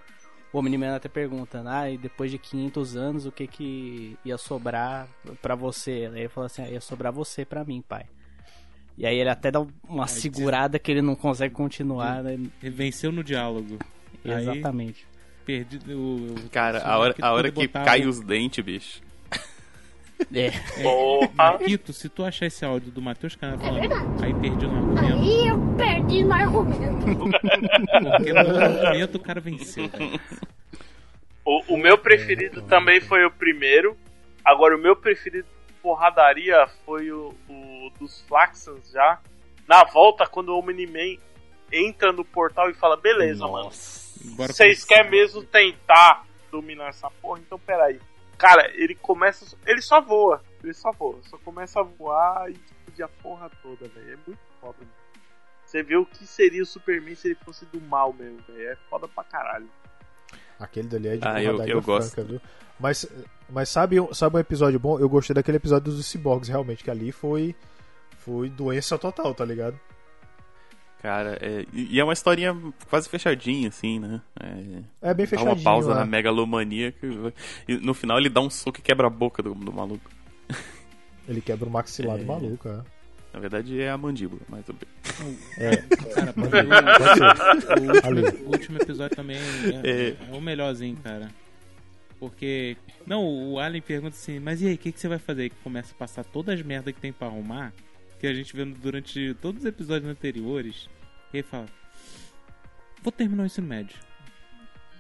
o Omni-Man até pergunta, ah, e depois de 500 anos o que que ia sobrar pra você? Aí ele fala assim, ah, ia sobrar você pra mim, pai. E aí ele até dá uma Aí segurada que ele não consegue continuar, né? Ele venceu no diálogo. Aí, Exatamente. perdi o. o- Cara, a hora, que a hora tudo que botava- cai os dentes, bicho. É. Porra! Marquito, se tu achar esse áudio do Matheus Canal falando, aí perdi no argumento, Aí eu perdi no argumento. porque no argumento o cara venceu, velho. O, o meu preferido também foi o primeiro. Agora, o meu preferido de porradaria foi o, o dos Flaxans já. Na volta, quando o Omni-Man entra no portal e fala: Beleza, mano. Bora Vocês querem mesmo tentar dominar essa porra? Então peraí. Cara, ele começa. Ele só voa. Ele só voa. Só começa a voar e explodir a porra toda, velho. É muito foda, mano. Você vê o que seria o Superman se ele fosse do mal mesmo, velho. É foda pra caralho. Aquele dali é de Ah, eu- eu franca, gosto. viu? Mas, mas sabe, um- sabe um episódio bom? Eu gostei daquele episódio dos Cyborgs, realmente, que ali foi, foi doença total, tá ligado? Cara, é, e é uma historinha quase fechadinha, assim, né? É, É bem dá fechadinho. uma pausa né? na megalomania que, e no final ele dá um soco e quebra a boca do, do maluco. Ele quebra o maxilar do É. maluco, é. Na verdade é a mandíbula, mas tudo bem. É, Cara, o, o último episódio também é, É. é o melhorzinho, cara. Porque. Não, o Alien pergunta assim, mas e aí, o que, que você vai fazer? Que começa a passar todas as merdas que tem pra arrumar, que a gente vê durante todos os episódios anteriores. E ele fala: Vou terminar o ensino médio.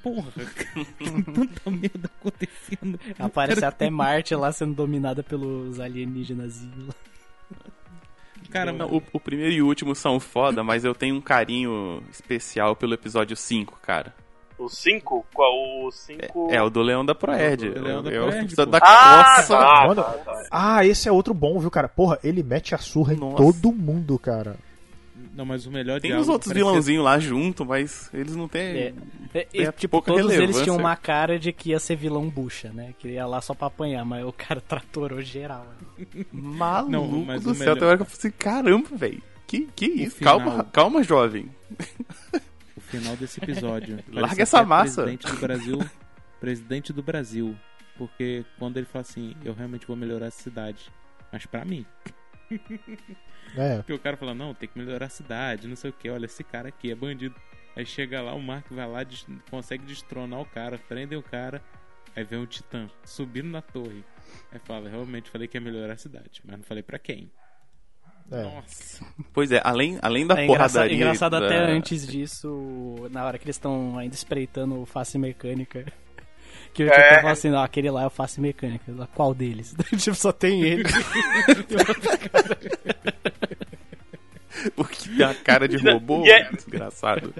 Porra, tem tanta merda acontecendo. Aparece Cara, até Marte lá sendo dominada pelos alienígenas. Cara, Não, o, o primeiro e o último são foda, mas eu tenho um carinho especial pelo episódio 5, cara. O 5? Qual? O 5. É o do Leão da Proerd. Do Leão da É o Proerd, da Ah, coça. tá, tá, tá. Ah, esse é outro bom, viu, cara? Porra, ele mete a surra em Nossa. todo mundo, cara. Não, mas o melhor Tem os outros parecia- vilãozinhos lá junto, mas eles não têm. É, é, Tem tipo, pouca todos eles tinham uma cara de que ia ser vilão bucha, né? Que ia lá só pra apanhar, mas o cara tratorou geral. né? Maluco Não, mas do o céu, melhor- tem hora que eu falei assim, caramba, velho. Que, que isso? final- Calma, calma, jovem. Final desse episódio. Larga essa massa. Presidente do Brasil. presidente do Brasil. Porque quando ele fala assim, eu realmente vou melhorar a cidade. Mas pra mim. É. Porque o cara fala, não, tem que melhorar a cidade, não sei o que. Olha, esse cara aqui é bandido. Aí chega lá, o Mark vai lá, des- consegue destronar o cara, prende o cara. Aí vem o Titã subindo na torre. Aí fala, realmente falei que ia melhorar a cidade. Mas não falei pra quem. É. Nossa. Pois é, além, além da É engraçado, porradaria. engraçado da- até antes disso, na hora que eles estão ainda espreitando o face mecânica. Que o É. tipo fala assim, não, aquele lá é o face mecânica. Qual deles? tipo, só tem ele. Porque tem a cara de robô, E é- desgraçado.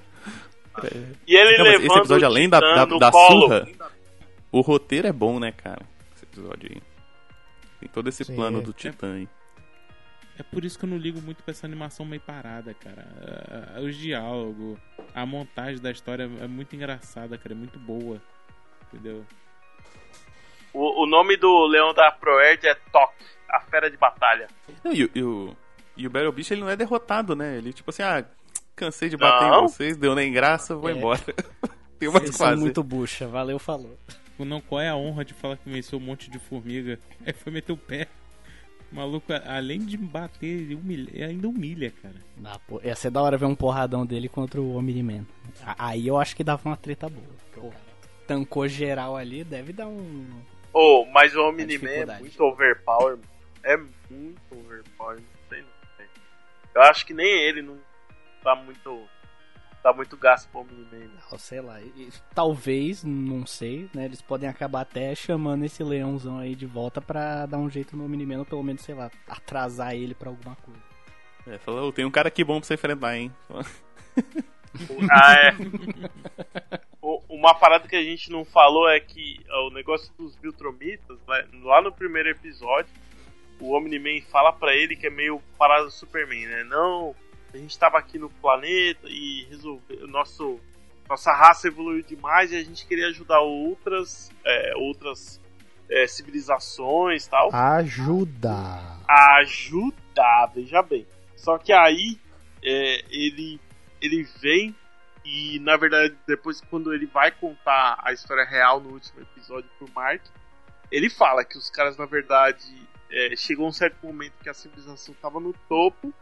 E ele Não, levando esse episódio, o além da, da, da surra, o roteiro é bom, né, cara? Esse episódio aí. Tem todo esse Sim, plano é. do Titã aí. É por isso que eu não ligo muito pra essa animação meio parada, cara. Ah, Os diálogos, a montagem da história é muito engraçada, cara. É muito boa. Entendeu? O, o nome do leão da Proerd é Tok, a fera de batalha. Não, e, o- e o, e o Battle Beast ele não é derrotado, né? Ele tipo assim, ah, cansei de bater Não. em vocês, deu nem graça, vou É. embora. Tem mais fazer. muito bucha, valeu, falou. Não, qual é a honra de falar que venceu um monte de formiga? Aí foi meter o pé. O maluco, além de bater, ele humilha, ainda humilha, cara. Ah, pô, ia ser da hora ver um porradão dele contra o Omni-Man. Aí eu acho que dava uma treta boa. porque o cara Tancou geral ali, deve dar um. Oh, mas o Omni-Man é muito overpower. É muito overpower. Não sei, não sei. Eu acho que nem ele não tá muito. Tá muito gasto pro Omni-Man. né? Ou sei lá. e talvez, não sei, né? Eles podem acabar até chamando esse leãozão aí de volta pra dar um jeito no Omni-Man, ou pelo menos, sei lá, atrasar ele pra alguma coisa. É, falou, tem um cara aqui bom pra você enfrentar, hein? Ah, é. O- Uma parada que a gente não falou é que ó, o negócio dos Viltromitas, lá- lá no primeiro episódio, o Omni-Man fala pra ele que é meio parada do Superman, né? Não, a gente tava aqui no planeta e resolveu. Nosso, nossa raça evoluiu demais e a gente queria ajudar outras, é, outras é, civilizações e tal Ajuda. a ajudar, veja bem. Só que aí é, ele ele vem e na verdade depois quando ele vai contar a história real no último episódio pro Mark, ele fala que os caras na verdade é, chegou um certo momento que a civilização tava no topo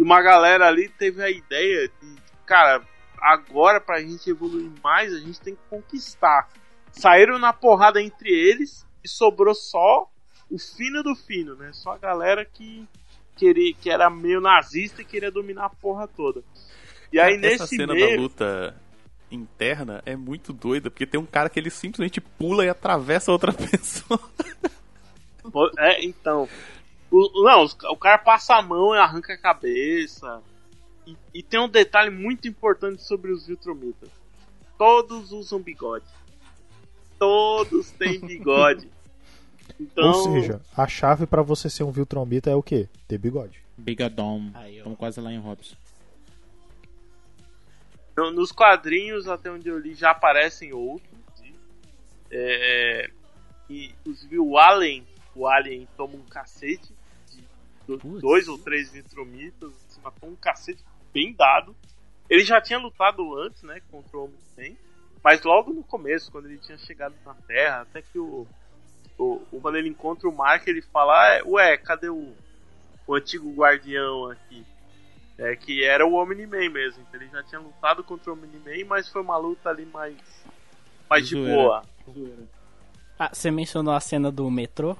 e uma galera ali teve a ideia de cara agora pra gente evoluir mais a gente tem que conquistar. Saíram na porrada entre eles e sobrou só o fino do fino, né? Só a galera que queria, que era meio nazista e queria dominar a porra toda. E aí Essa nesse cena meio, da luta interna é muito doida, porque tem um cara que ele simplesmente pula e atravessa outra pessoa. É, então. O, não, os- o cara passa a mão e arranca a cabeça. E, e tem um detalhe muito importante sobre os Viltromitas. Todos usam bigode. Todos têm bigode. Então, Ou seja, a chave pra você ser um Viltromita é o quê? Ter bigode. Bigadom. Estamos quase lá em Robson. no- nos quadrinhos, até onde eu li, já aparecem outros. e, É, e inclusive o Alien, o Alien toma um cacete Putz. dois ou três Viltromitas, assim, matou um cacete bem dado. Ele já tinha lutado antes, né, contra o Homem-Sem, mas logo no começo, quando ele tinha chegado na Terra, até que o, o, o- quando ele encontra o Mark, ele fala, ah, é, ué, cadê o, o antigo guardião aqui? É que era o Omni-Man mesmo, então ele já tinha lutado contra o Omni-Man, mas foi uma luta ali mais, mais de Zoeira. boa. Ah, você mencionou a cena do metrô,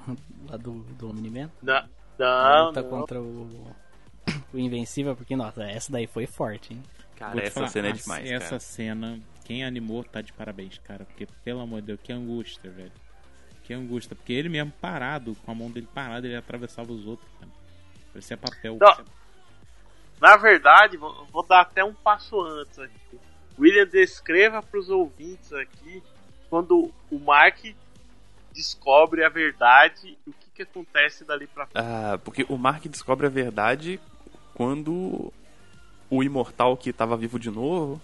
lá do, do Omni-Man? A não, luta não. contra o, o Invencível, porque, nossa, essa daí foi forte, hein? Cara, essa falar, cena é demais, Essa cara. cena, quem animou tá de parabéns, cara. Porque, pelo amor de Deus, que angústia, velho. Que angústia. Porque ele mesmo parado, com a mão dele parada, ele atravessava os outros, cara. Parecia papel. Não. Na verdade, vou, vou dar até um passo antes aqui. William, descreva para os ouvintes aqui quando o Mark descobre a verdade e o que, que acontece dali pra frente. Ah, porque o Mark descobre a verdade quando o imortal que tava vivo de novo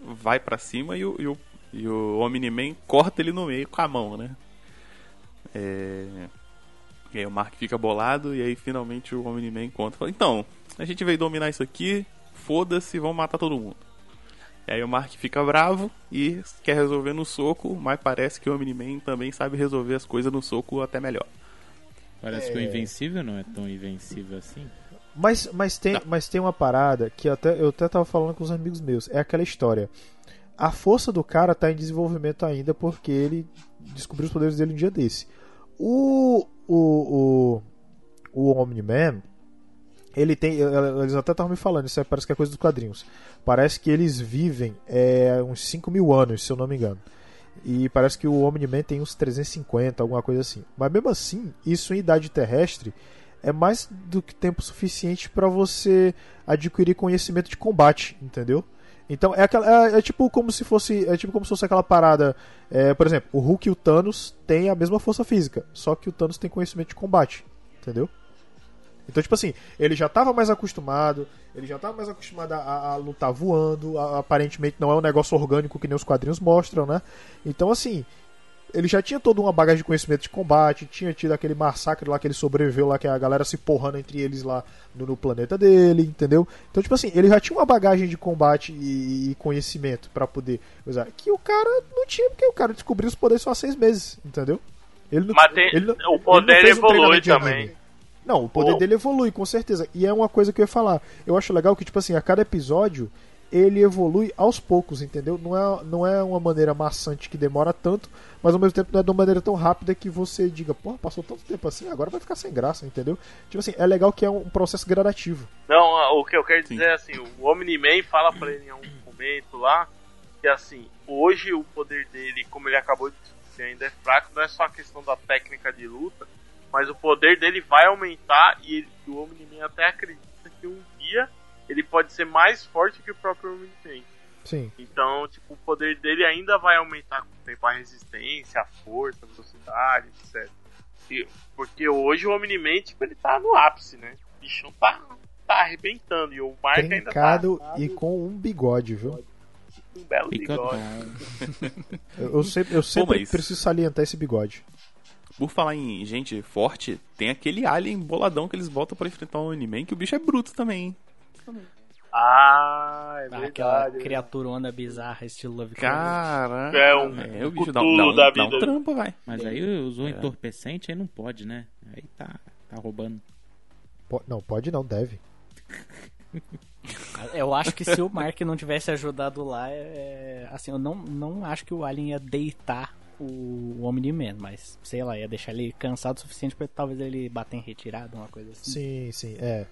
vai pra cima e o, e o, e o Omni-Man corta ele no meio com a mão, né? É... E aí o Mark fica bolado e aí finalmente o Omni-Man. Fala, então, a gente veio dominar isso aqui, foda-se, vamos matar todo mundo. E aí o Mark fica bravo e quer resolver no soco, mas parece que o Omni-Man também sabe resolver as coisas no soco até melhor. Parece É. que o Invencível não é tão invencível assim. Mas, mas, tem, mas tem uma parada que até, eu até tava falando com os amigos meus. É aquela história. A força do cara tá em desenvolvimento ainda porque ele descobriu os poderes dele um dia desse. O. O. O, o Omni-Man. Ele tem. Eles até estavam me falando, isso parece que é coisa dos quadrinhos. Parece que eles vivem é, uns 5 mil anos, se eu não me engano. E parece que o Omni-Man tem uns 350, alguma coisa assim. Mas mesmo assim, isso em idade terrestre é mais do que tempo suficiente para você adquirir conhecimento de combate, entendeu? Então é, aquela, é, é tipo como se fosse é tipo como se fosse aquela parada, é, por exemplo, o Hulk e o Thanos têm a mesma força física, só que o Thanos tem conhecimento de combate, entendeu? Então, tipo assim, ele já tava mais acostumado, ele já tava mais acostumado a, a- a lutar voando, a- aparentemente não é um negócio orgânico que nem os quadrinhos mostram, né? Então, assim, ele já tinha toda uma bagagem de conhecimento de combate, tinha tido aquele massacre lá que ele sobreviveu lá, que a galera se porrando entre eles lá no, no planeta dele, entendeu? Então, tipo assim, ele já tinha uma bagagem de combate e, e conhecimento pra poder usar. Que o cara não tinha, porque o cara descobriu os poderes só há seis meses, entendeu? Ele não, Mas tem- ele não- o ele poder um evolui de também. Não, o poder Oh. dele evolui, com certeza. E é uma coisa que eu ia falar. Eu acho legal que, tipo assim, a cada episódio ele evolui aos poucos, entendeu? Não é, não é uma maneira maçante que demora tanto, mas ao mesmo tempo não é de uma maneira tão rápida que você diga, porra, passou tanto tempo assim, agora vai ficar sem graça, entendeu? Tipo assim, é legal que é um processo gradativo. Não, ah, o que eu quero dizer é assim, o Omni-Man fala pra ele em um momento lá que assim, hoje o poder dele, como ele acabou de dizer, ainda é fraco, não é só a questão da técnica de luta, mas o poder dele vai aumentar e ele- o Omni-Man até acredita que um dia ele pode ser mais forte que o próprio Omni-Man. Sim. Então, tipo, o poder dele ainda vai aumentar com o tempo a resistência, a força, a velocidade, etc. E- porque hoje o Omni-Man, tipo, ele tá no ápice, né? O bichão tá, tá arrebentando e o Mark ainda tá Trincado e com um bigode, viu? um belo bigode. Eu, eu sempre, eu sempre mas- preciso salientar esse bigode. Por falar em gente forte, tem aquele alien boladão que eles botam pra enfrentar o Omni-Man, que o bicho é bruto também, hein? Ah, é verdade. Aquela né? criaturona bizarra, estilo Lovecraft. Caraca. É um É, o bicho dá, dá um, da dá um trampo, vai. Mas aí usou entorpecente, aí não pode, né? Aí tá, tá roubando. Po- Não, pode não, deve. Eu acho que se o Mark não tivesse ajudado lá, é, assim, eu não, não acho que o Alien ia deitar o Omni-Man, mas sei lá, ia deixar ele cansado o suficiente pra talvez ele bater em retirada, uma coisa assim. Sim, sim, é.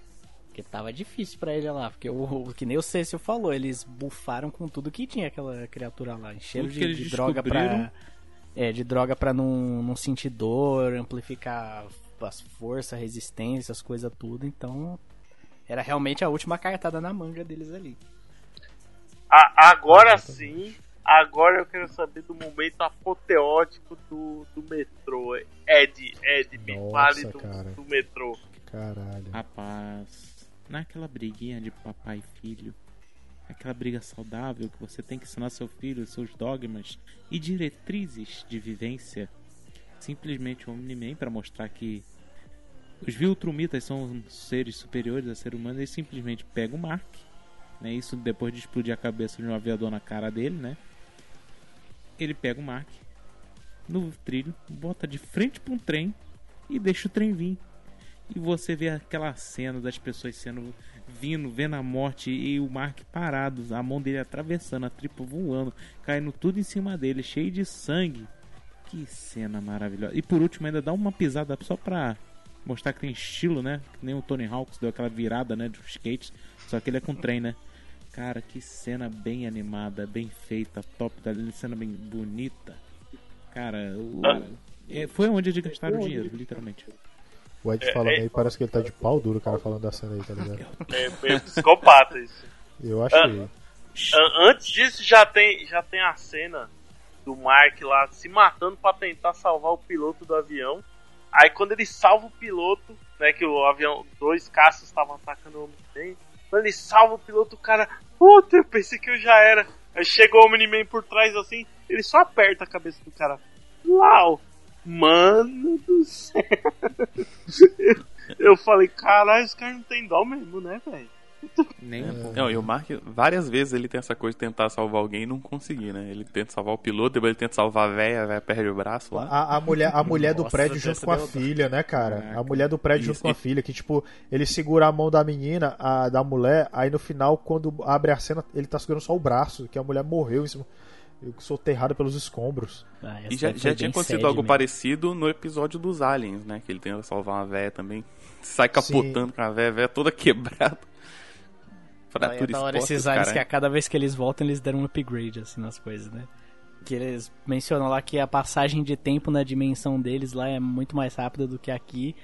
Porque tava difícil pra ele lá, porque o, que nem o Cécio falou, eles bufaram com tudo que tinha aquela criatura lá, encheram de, de droga pra. É, de droga pra não, não sentir dor, amplificar as forças, resistência, as coisas tudo, então. Era realmente a última cartada na manga deles ali. A- agora sim, agora eu quero saber do momento apoteótico do, do metrô. Ed, Ed, me Nossa, fale do, cara. do metrô. Caralho. Rapaz, naquela briguinha de papai e filho, aquela briga saudável que você tem que ensinar seu filho seus dogmas e diretrizes de vivência, simplesmente o Omni-Man para mostrar que os Viltrumitas são seres superiores a ser humano, ele simplesmente pega o Mark, né? Isso depois de explodir a cabeça de um aviador na cara dele, né? Ele pega o Mark no trilho, bota de frente para um trem e deixa o trem vir. E você vê aquela cena das pessoas sendo vindo, vendo a morte e o Mark parado, a mão dele atravessando, a tripa voando, caindo tudo em cima dele, cheio de sangue. Que cena maravilhosa. E por último ainda dá uma pisada só pra mostrar que tem estilo, né? Que nem o Tony Hawks deu aquela virada, né, dos skates, só que ele é com trem, né? Cara, que cena bem animada, bem feita, top da cena bem bonita. Cara, o... é, foi onde eles gastaram o dinheiro, literalmente. O Ed É, falando é- aí, parece que ele tá de pau duro, o cara falando da cena aí, tá ligado? É meio psicopata isso. Eu achei. An- Antes disso já tem, já tem a cena do Mark lá se matando pra tentar salvar o piloto do avião. Aí quando ele salva o piloto, né, que o avião, dois caças estavam atacando o Omni-Man. Quando ele salva o piloto, o cara, puta, eu pensei que eu já era. Aí chegou o Omni-Man por trás assim, ele só aperta a cabeça do cara. Uau! Mano do céu! eu, eu falei, caralho, esse cara não tem dó mesmo, né, velho? Nem um pouco. Não, e o Mark, várias vezes ele tem essa coisa de tentar salvar alguém e não conseguir, né? Ele tenta salvar o piloto, depois ele tenta salvar a véia, a véia perde o braço lá. A, a mulher, a mulher do Nossa, prédio junto com a filha, né, cara? Caraca. A mulher do prédio junto Isso. com a filha, que tipo, ele segura a mão da menina, a, da mulher, aí no final, quando abre a cena, ele tá segurando só o braço, que a mulher morreu em cima. Eu sou aterrado pelos escombros. Ah, E já, já bem tinha acontecido algo mesmo. parecido no episódio dos Aliens, né? Que ele tenta salvar uma véia também. Sai capotando com a véia, a véia toda quebrada. É Fratura da hora esses aliens que a cada vez que eles voltam, eles deram um upgrade, assim, nas coisas, né? Que eles mencionam lá que a passagem de tempo na dimensão deles lá é muito mais rápida do que aqui.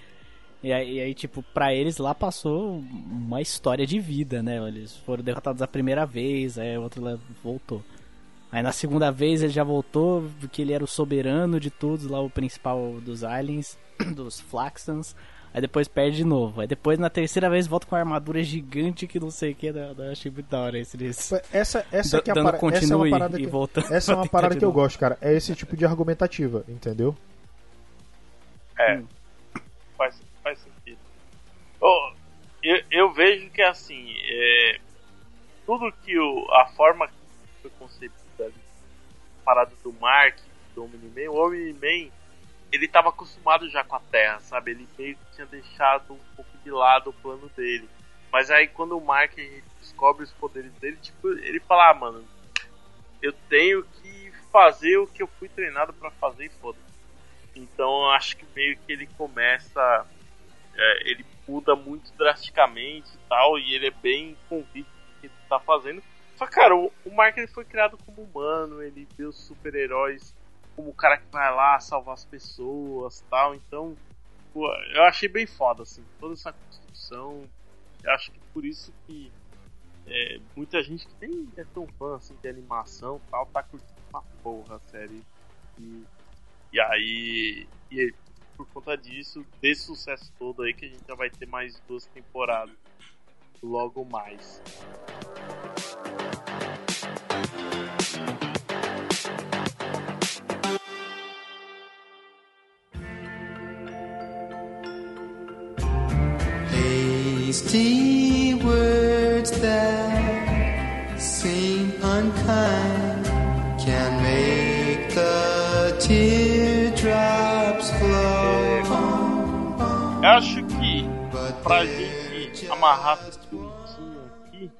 E aí, e aí, tipo, pra eles lá passou uma história de vida, né? Eles foram derrotados a primeira vez, aí o outro lá voltou. Aí na segunda vez ele já voltou, porque ele era o soberano de todos lá, o principal dos aliens. dos Flaxons. Aí depois perde de novo. Aí depois na terceira vez volta com a armadura gigante que não sei o que. Eu achei muito da hora esse desse. Essa, essa, Da- que é a para- essa é uma parada que, voltando essa é uma parada que eu gosto, cara. É esse tipo de argumentativa, entendeu? É. Faz, faz sentido. Ô, eu, eu vejo que assim, é, tudo que o, a forma que foi concebida ali, a parada do Mark, do Omni-Man, o Omni-Man, ele tava acostumado já com a Terra, sabe? Ele meio que tinha deixado um pouco de lado o plano dele. Mas aí quando o Mark descobre os poderes dele, tipo, ele fala, ah, mano, eu tenho que fazer o que eu fui treinado pra fazer e foda-se. Então acho que meio que ele começa. é, ele muda muito drasticamente e tal, e ele é bem convicto do que ele tá fazendo. Só cara, o, o Mark ele foi criado como humano, ele os super-heróis como o cara que vai lá salvar as pessoas tal. Então, pô, eu achei bem foda, assim, toda essa construção. Eu acho que por isso que é, muita gente que nem é tão fã assim, de animação tal, tá curtindo uma porra a série. E, e aí, e por conta disso, desse sucesso todo aí, que a gente já vai ter mais duas temporadas logo mais. Hasty words that seem unkind can make the teardrops flow. Eu acho que pra gente amarrar tudo bonitinho aqui,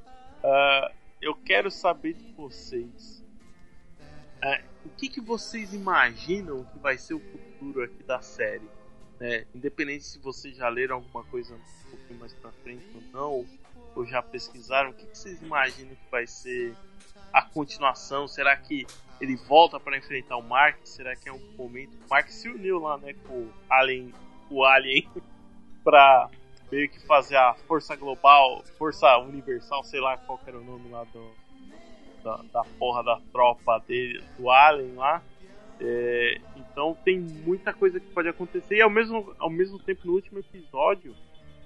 ah, eu quero saber de vocês. Ah, o que, que vocês imaginam que vai ser o futuro aqui da série? Né? Independente se vocês já leram alguma coisa um pouquinho mais pra frente ou não, ou já pesquisaram, o que, que vocês imaginam que vai ser a continuação? Será que ele volta para enfrentar o Mark? Será que é um momento? O Mark se uniu lá, né, com o Alien, o Alien pra meio que fazer a força global, força universal, sei lá qual era o nome lá do, da, da porra da tropa dele, do Alien lá. É, então tem muita coisa que pode acontecer e ao mesmo, ao mesmo tempo no último episódio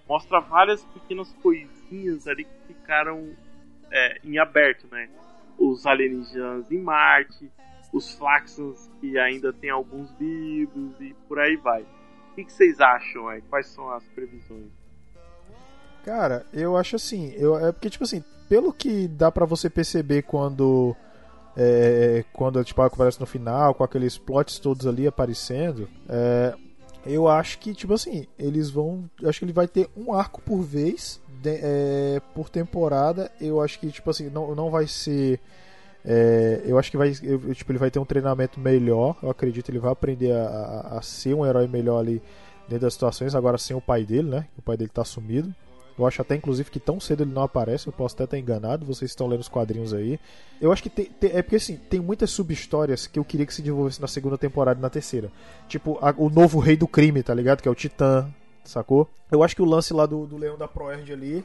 mostra várias pequenas coisinhas ali que ficaram é, em aberto, né? Os alienígenas em Marte, os Flaxons que ainda tem alguns vivos e por aí vai. O que, que vocês acham? aí? Quais são as previsões? Cara, eu acho assim, eu, é porque, tipo assim, pelo que dá pra você perceber quando. É, quando tipo, aparece no final, com aqueles plots todos ali aparecendo, é, eu acho que, tipo assim, eles vão. Acho que ele vai ter um arco por vez, de- é, por temporada. Eu acho que, tipo assim, não, não vai ser. é, eu acho que vai, eu- tipo, ele vai ter um treinamento melhor. Eu acredito que ele vai aprender a, a- a ser um herói melhor ali dentro das situações. Agora sem o pai dele, né? O pai dele tá sumido. Eu acho até, inclusive, que tão cedo ele não aparece. Eu posso até estar enganado. Vocês estão lendo os quadrinhos aí. Eu acho que tem, tem- é porque assim, tem muitas sub-histórias que eu queria que se desenvolvesse na segunda temporada e na terceira. Tipo, a- o novo rei do crime, tá ligado? Que é o Titã, sacou? Eu acho que o lance lá do, do Leão da Proerd ali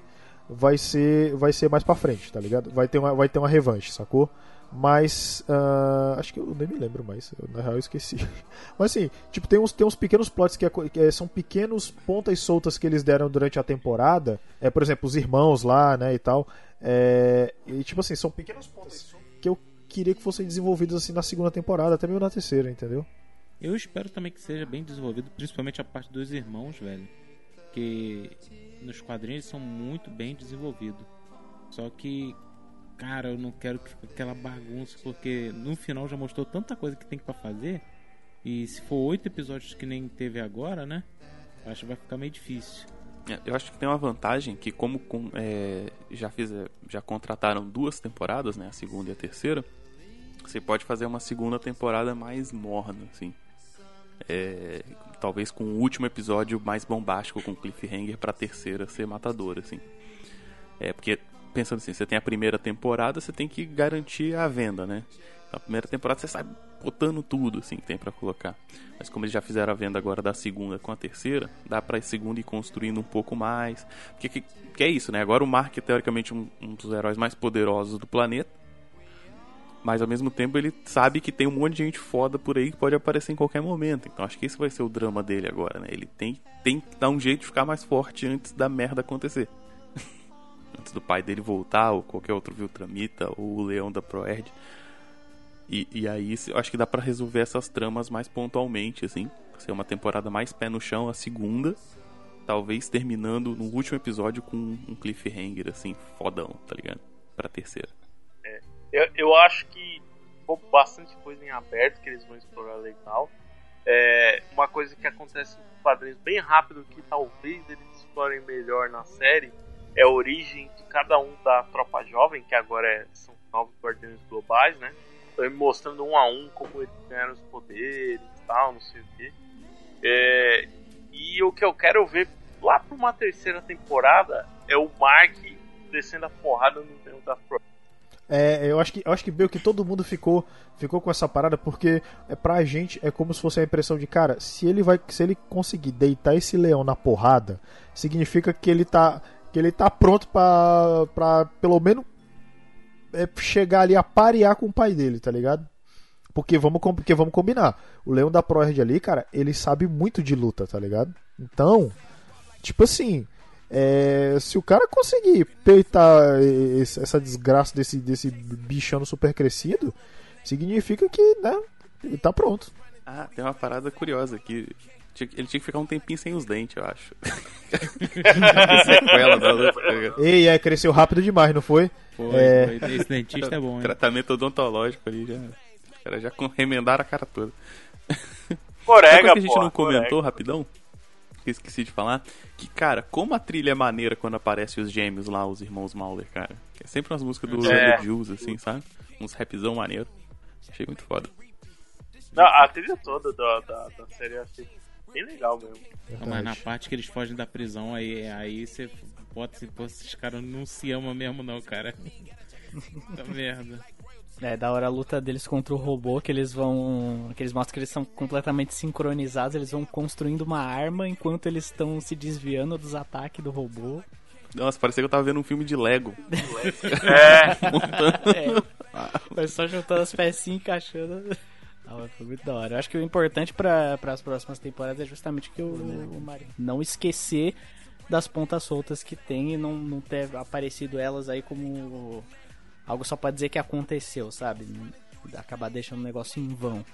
vai ser vai ser mais pra frente, tá ligado? Vai ter uma, vai ter uma revanche, sacou? Mas ah, acho que eu nem me lembro mais. Eu, na real eu esqueci. Mas assim, tipo, tem uns, tem uns pequenos plots que, é que é- são pequenos pontas soltas que eles deram durante a temporada. É, por exemplo, os irmãos lá, né, e tal. É, e tipo assim, são pequenos pontas que eu queria que fossem desenvolvidos assim na segunda temporada, até mesmo na terceira, entendeu? Eu espero também que seja bem desenvolvido, principalmente a parte dos irmãos, velho. Que nos quadrinhos são muito bem desenvolvidos. Só que, cara, eu não quero que fique aquela bagunça, porque no final já mostrou tanta coisa que tem pra fazer. E se for oito episódios que nem teve agora, né? Acho que vai ficar meio difícil. É, Eu acho que tem uma vantagem que como com- é, já fizer, já contrataram duas temporadas, né, a segunda e a terceira, você pode fazer uma segunda temporada mais morna, assim. É, talvez com o último episódio mais bombástico com cliffhanger pra terceira ser matadora, assim. É porque pensando assim, você tem a primeira temporada, você tem que garantir a venda, né? Na primeira temporada você sai botando tudo assim que tem pra colocar. Mas como eles já fizeram a venda agora da segunda com a terceira, dá pra segunda ir construindo um pouco mais. Porque que, que é isso, né? Agora o Mark é teoricamente um, um dos heróis mais poderosos do planeta. Mas ao mesmo tempo ele sabe que tem um monte de gente foda por aí que pode aparecer em qualquer momento. Então acho que esse vai ser o drama dele agora, né? Ele tem, tem que dar um jeito de ficar mais forte antes da merda acontecer. Antes do pai dele voltar, ou qualquer outro Viltramita, ou o leão da Proerd. E, e aí eu acho que dá pra resolver essas tramas mais pontualmente, assim. Ser uma temporada mais pé no chão, a segunda. Talvez terminando no último episódio com um cliffhanger, assim, fodão, tá ligado? Pra terceira. Eu, eu acho que ficou bastante coisa em aberto que eles vão explorar legal. É, uma coisa que acontece nos quadrinhos bem rápido que talvez eles explorem melhor na série é a origem de cada um da tropa jovem, que agora é- são novos guardiões globais, né? Então, mostrando um a um como eles ganharam os poderes e tal, não sei o que. e o que eu quero ver lá pra uma terceira temporada é o Mark descendo a porrada no meio da Pro. É, eu acho que eu acho que meio que todo mundo ficou ficou com essa parada porque é pra gente é como se fosse a impressão de cara, se ele vai se ele conseguir deitar esse leão na porrada, significa que ele tá que ele tá pronto pra pelo menos é, chegar ali a parear com o pai dele, tá ligado? Porque vamos, porque vamos combinar. O Leão da Proerd ali, cara, ele sabe muito de luta, tá ligado? Então, tipo assim, é, se o cara conseguir peitar esse- essa desgraça desse, desse bichano super crescido, significa que, né, ele tá pronto. Ah, tem uma parada curiosa aqui. Ele tinha que ficar um tempinho sem os dentes, eu acho. Sequela da tá? Ei, é, cresceu rápido demais, não foi? Foi, É. foi. Esse dentista é bom, hein? Tratamento odontológico ali já. Os caras já remendaram a cara toda. Sabe Corega, coisa que a gente porra, não comentou corega. rapidão? Esqueci de falar. Que, cara, como a trilha é maneira quando aparecem os gêmeos lá, os irmãos Mauler, cara. É sempre umas músicas do É. é. Jules, assim, sabe? Uns rapzão maneiro. Achei muito foda. Não, a trilha toda da, da, da série eu achei bem legal mesmo. Não, mas na parte que eles fogem da prisão, aí, aí você bota se esses caras não se amam mesmo, não, cara. Puta merda. É, da hora a luta deles contra o robô, que eles vão. que eles mostram que eles são completamente sincronizados, eles vão construindo uma arma enquanto eles estão se desviando dos ataques do robô. Nossa, parecia que eu tava vendo um filme de Lego. É. É, foi só juntando as pecinhas e encaixando. Ah, foi muito da hora. Eu acho que o importante para as próximas temporadas é justamente que o, o Mario não esquecer das pontas soltas que tem e não, não ter aparecido elas aí como algo só pra dizer que aconteceu, sabe? Acabar deixando o negócio em vão.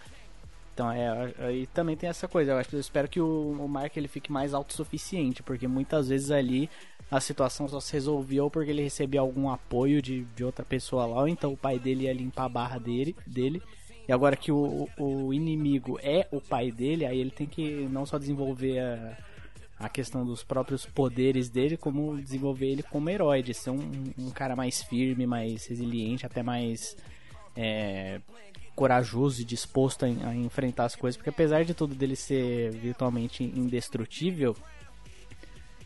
Então é, aí também tem essa coisa. Eu acho que eu espero que o, o Mark ele fique mais autossuficiente, porque muitas vezes ali a situação só se resolvia ou porque ele recebia algum apoio de, de outra pessoa lá, ou então o pai dele ia limpar a barra dele, dele. E agora que o, o inimigo é o pai dele, aí ele tem que não só desenvolver a, a questão dos próprios poderes dele, como desenvolver ele como herói, de ser um, um cara mais firme, mais resiliente, até mais é, corajoso e disposto a, a enfrentar as coisas, porque apesar de tudo dele ser virtualmente indestrutível,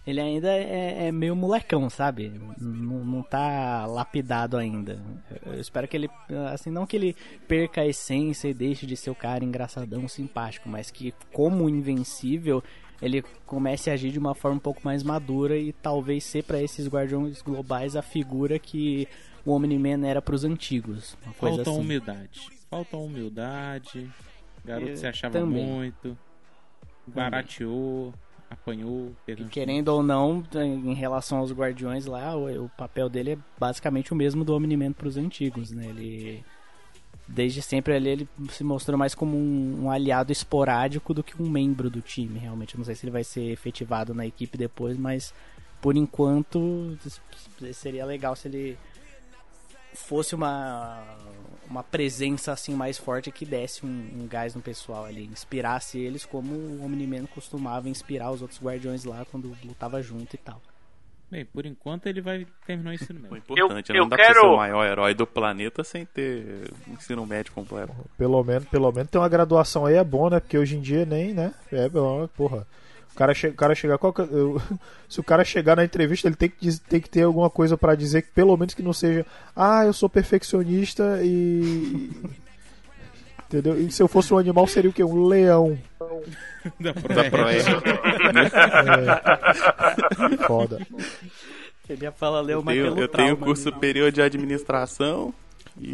ele ainda é, é meio molecão, sabe? Não, não tá lapidado ainda. Eu, espero que ele, assim, não que ele perca a essência e deixe de ser o cara engraçadão, simpático, mas que como invencível ele comece a agir de uma forma um pouco mais madura e talvez ser para esses guardiões globais a figura que o Omni-Man era pros antigos. Uma coisa Falta assim. humildade. Falta humildade. Garoto Eu se achava também. muito. Barateou. Apanhou. E querendo ou não, em relação aos Guardiões lá, o, o papel dele é basicamente o mesmo do Omni-Man pros antigos, né? Ele desde sempre ali ele se mostrou mais como um, um aliado esporádico do que um membro do time, realmente. Não sei se ele vai ser efetivado na equipe depois, mas por enquanto seria legal se ele fosse uma uma presença assim mais forte que desse um, um gás no pessoal ali, inspirasse eles como o Omni-Man costumava inspirar os outros guardiões lá quando lutava junto e tal. Bem, por enquanto ele vai terminar o ensino O médio. importante, Eu- né? eu não dá pra você ser quero- o maior herói do planeta sem ter um ensino médio completo. Pelo menos, pelo menos tem uma graduação aí é bom, né? Porque hoje em dia nem, né? É porra. O cara, che cara chegar. eu- se o cara chegar na entrevista, ele tem que, tem que ter alguma coisa pra dizer que pelo menos que não seja. Ah, eu sou perfeccionista e. Entendeu? E se eu fosse um animal, seria o quê? Um leão. Da Da Proerd. É. Foda. Ele ia falar Eu mas tenho, pelo eu tenho trauma, curso né? superior de administração. E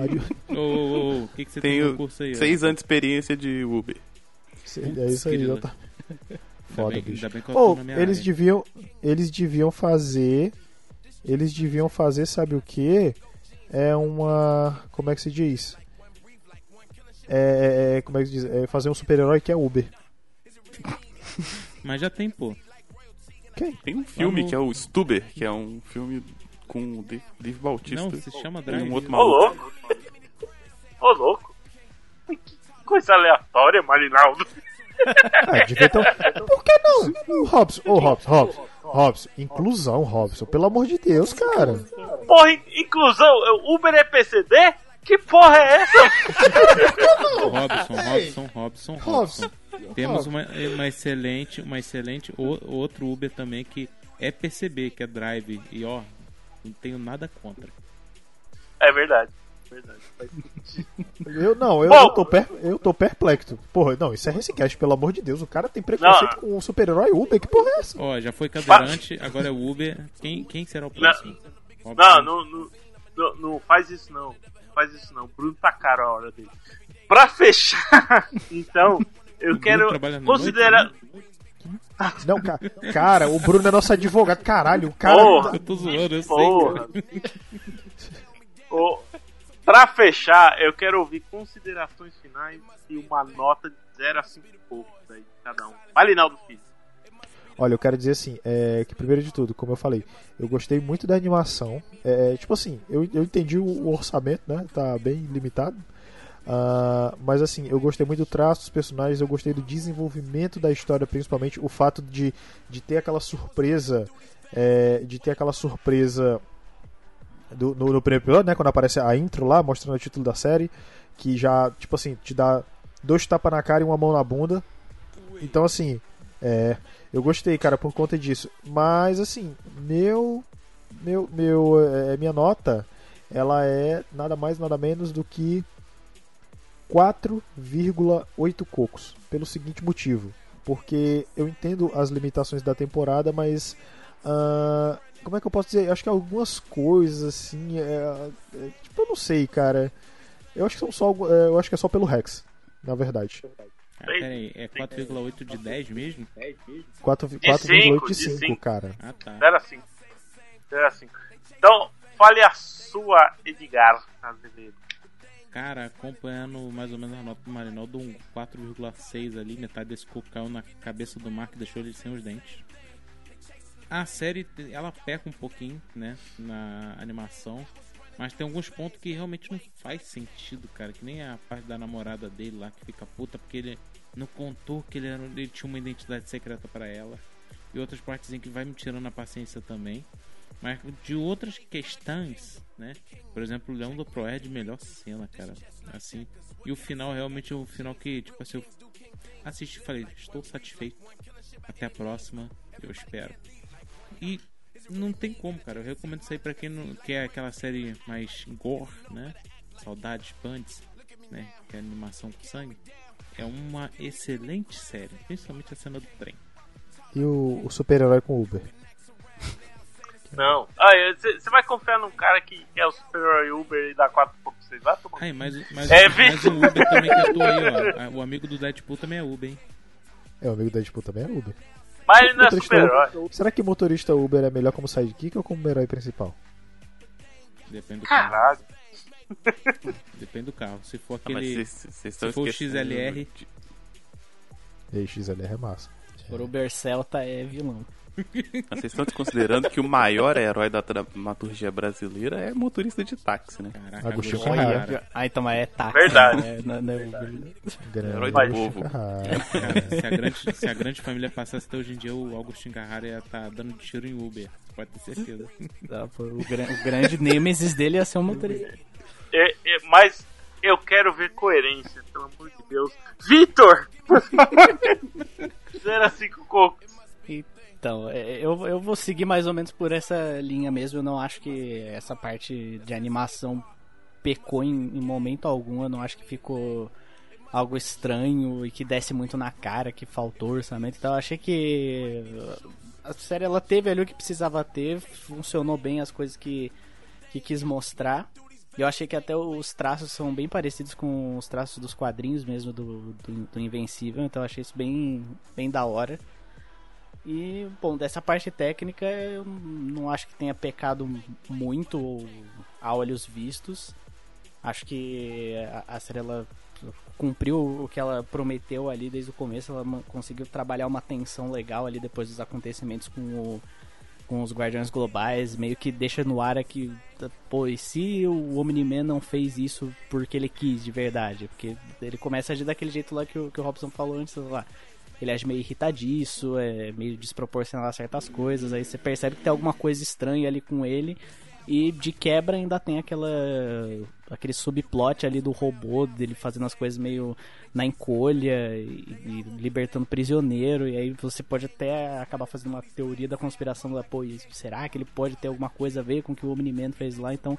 Ô, ô, ô, o que, que você tem tenho no curso aí? ó? seis anos de experiência de Uber. É isso aí, Putz, já tá. Ainda Foda, bem- bicho. ainda bem que eu tô Ou eles área. deviam, eles deviam fazer, eles deviam fazer, sabe o que? É uma, como é que se diz? É, é, é, como é que se diz? É fazer um super-herói que é Uber. Mas já tem, pô. Tem um filme Vamos- que é o Stuber, que é um filme com o Dave Bautista. Não, se chama Drive. um outro Ô, louco. Ô, louco. Que coisa aleatória, Marinaldo. Ah, devia ter um... Por que não? Robson, ô Robson, Robson, Robson, inclusão, Robson, pelo amor de Deus, cara. Porra, in- inclusão, eu- Uber é PCD? Que porra é essa? Robson, Robson, Robson, Robson. Robson. Temos uma, uma excelente, uma excelente o- outro Uber também que é PCB, que é Drive. E ó, não tenho nada contra. É verdade. Verdade. Faz sentido. Eu não, eu, Bom. eu, tô, per, eu tô perplexo. Porra, não, isso é Recicast, pelo amor de Deus. O cara tem preconceito Não. com o super-herói Uber, que porra é essa? Ó, já foi cadeirante, agora é o Uber. Quem, quem será o próximo? Não, não, não, não, não faz isso não. Não faz isso não. Bruno tá caro a hora dele. Pra fechar, então, eu O quero considerar. noite, Não, ca- cara, o Bruno é nosso advogado, caralho. O cara. Porra. Eu tô zoando, eu sei. Porra. cara. Ô, pra fechar, eu quero ouvir considerações finais e uma nota de 0 a 5 poucos aí, cada um. Malinaldo Filho. Olha, eu quero dizer assim, é, que primeiro de tudo, como eu falei, eu gostei muito da animação. É, tipo assim, eu, eu entendi o, o orçamento, né? Tá bem limitado. Ah, mas assim, eu gostei muito do traço dos personagens, eu gostei do desenvolvimento da história, principalmente o fato de, de ter aquela surpresa. é, de ter aquela surpresa do, no, no primeiro episódio, né? Quando aparece a intro lá, mostrando o título da série, que já, tipo assim, te dá dois tapas na cara e uma mão na bunda. Então, assim, é, eu gostei, cara, por conta disso. Mas, assim, meu, meu, meu, é, minha nota, ela é nada mais, nada menos do que 4,8 cocos. Pelo seguinte motivo. Porque eu entendo as limitações da temporada, mas. Ah, como é que eu posso dizer? Eu acho que algumas coisas, assim. é- é, tipo, eu não sei, cara. Eu acho que são só. é, eu acho que é só pelo Rex, na verdade. Ah, peraí, é 4,8 de 10 mesmo? 4 De 4,8 de cinco, de 5, cinco. cara. Ah, tá. 0 a 5. 0 a 5. Então, fale a sua, Edgar Azevedo. Cara, acompanhando mais ou menos a nota do Marinaldo, um 4,6 ali, metade desse coco caiu na cabeça do Mark e deixou ele sem os dentes. A série, ela peca um pouquinho, né, na animação, mas tem alguns pontos que realmente não faz sentido, cara, que nem a parte da namorada dele lá, que fica puta porque ele não contou que ele, era, ele tinha uma identidade secreta para ela, e outras partes em que vai me tirando a paciência também. Mas de outras questões, né? Por exemplo, o Leão do Proerd, melhor cena, cara. Assim. E o final realmente é um final que, tipo assim, eu assisti e falei, estou satisfeito. Até a próxima, eu espero. E não tem como, cara. Eu recomendo isso aí pra quem não quer aquela série mais gore, né? Saudades Bands, né? Que é animação com sangue. É uma excelente série, principalmente a cena do trem. E o, o super-herói com Uber. Não. Ah, você vai confiar num cara que é o super-herói Uber e dá 4 poucos 6? Vai tomar. Ai, mas, mas, É, mas o Uber também que atua aí, ó. O amigo do Deadpool também é Uber, hein? É, o amigo da Deadpool também é Uber. Mas ele não é super-herói. Será que motorista Uber é melhor como sidekick ou como herói principal? Depende do carro. Caralho. Depende do carro. Se for Ah, aquele. se for o XLR. de- E aí, XLR é massa. Por Uber Celta é vilão. Mas vocês estão desconsiderando que o maior herói da dramaturgia brasileira é motorista de táxi, né? Caraca, Agostinho Agostinho Carrara. Ah, então mas é táxi. Verdade. né? Não, não é Uber. Grande Herói do Agostinho povo. Carrara. Cara, se a, grande, se a grande família passasse até hoje em dia, o Augustin Carrara ia estar dando tiro em Uber. Pode ter certeza. Tá, pô, O, gran- o grande nêmesis dele ia ser um motorista. É, é, mas eu quero ver coerência, pelo amor de Deus. Vitor! 0 a 5 cocos. Então, é, eu, eu vou seguir mais ou menos por essa linha mesmo. Eu não acho que essa parte de animação pecou em, em momento algum. Eu não acho que ficou algo estranho e que desce muito na cara, que faltou orçamento. Então, eu achei que a série ela teve ali o que precisava ter, funcionou bem as coisas que, que quis mostrar. Eu achei que até os traços são bem parecidos com os traços dos quadrinhos mesmo do, do, do Invencível, então eu achei isso bem, bem da hora. E, bom, dessa parte técnica eu não acho que tenha pecado muito a olhos vistos. Acho que a, a série ela cumpriu o que ela prometeu ali desde o começo. Ela conseguiu trabalhar uma tensão legal ali depois dos acontecimentos com o com os Guardiões Globais, meio que deixa no ar aqui, pô, e se o Omni-Man não fez isso porque ele quis de verdade? Porque ele começa a agir daquele jeito lá que o, que o Robson falou antes, lá. Ele age meio irritadiço, é meio desproporcional a certas coisas, aí você percebe que tem alguma coisa estranha ali com ele, e de quebra ainda tem aquela aquele subplot ali do robô, dele fazendo as coisas meio na encolha e, e libertando prisioneiro, e aí você pode até acabar fazendo uma teoria da conspiração da pô, será que ele pode ter alguma coisa a ver com o que o Omni-Man fez lá? Então,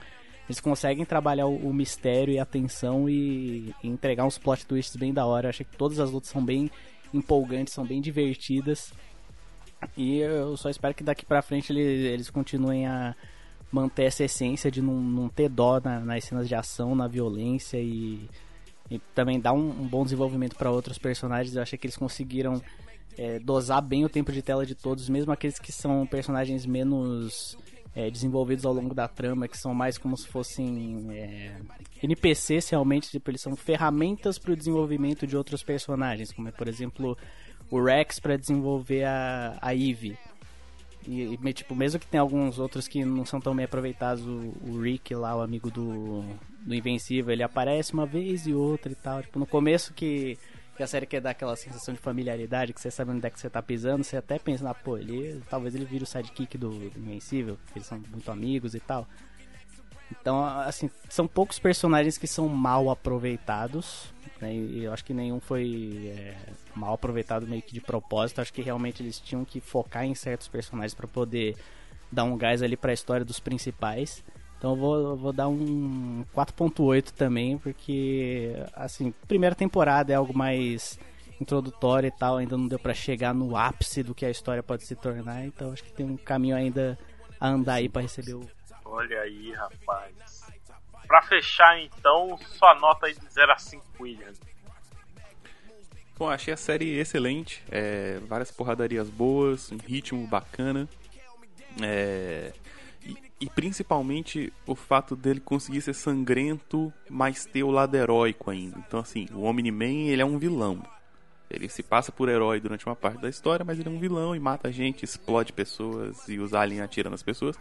eles conseguem trabalhar o, o mistério e a tensão e, e entregar uns plot twists bem da hora. Eu achei que todas as lutas são bem empolgantes, são bem divertidas. E eu só espero que daqui pra frente eles, eles continuem a manter essa essência de não, não ter dó na- nas cenas de ação, na violência e, e também dar um, um bom desenvolvimento para outros personagens. Eu achei que eles conseguiram é, dosar bem o tempo de tela de todos, mesmo aqueles que são personagens menos é, desenvolvidos ao longo da trama, que são mais como se fossem é, NPCs realmente, tipo, eles são ferramentas para o desenvolvimento de outros personagens, como é, por exemplo, o Rex para desenvolver a, a Eve. E, e, tipo, mesmo que tem alguns outros que não são tão bem aproveitados, o, o Rick lá, o amigo do, do Invencível, ele aparece uma vez e outra e tal. Tipo, no começo que, que a série quer dar aquela sensação de familiaridade, que você sabe onde é que você tá pisando, você até pensa, ah, pô, ele, talvez ele vire o sidekick do, do Invencível, porque eles são muito amigos e tal. Então, assim, são poucos personagens que são mal aproveitados. Né? E eu acho que nenhum foi é, mal aproveitado meio que de propósito. Acho que realmente eles tinham que focar em certos personagens para poder dar um gás ali para a história dos principais. Então eu vou, eu vou dar um 4.8 também, porque, assim, primeira temporada é algo mais introdutório e tal, ainda não deu para chegar no ápice do que a história pode se tornar, então acho que tem um caminho ainda a andar aí para receber o Olha aí, rapaz. Pra fechar, então, sua nota aí de 0 a 5, William. Bom, achei a série excelente. é, várias porradarias boas, um ritmo bacana. é, e, principalmente o fato dele conseguir ser sangrento, mas ter o lado heróico ainda. Então, assim, o Omni-Man ele é um vilão. Ele se passa por herói durante uma parte da história, mas ele é um vilão e mata gente, explode pessoas e os aliens atiram nas pessoas.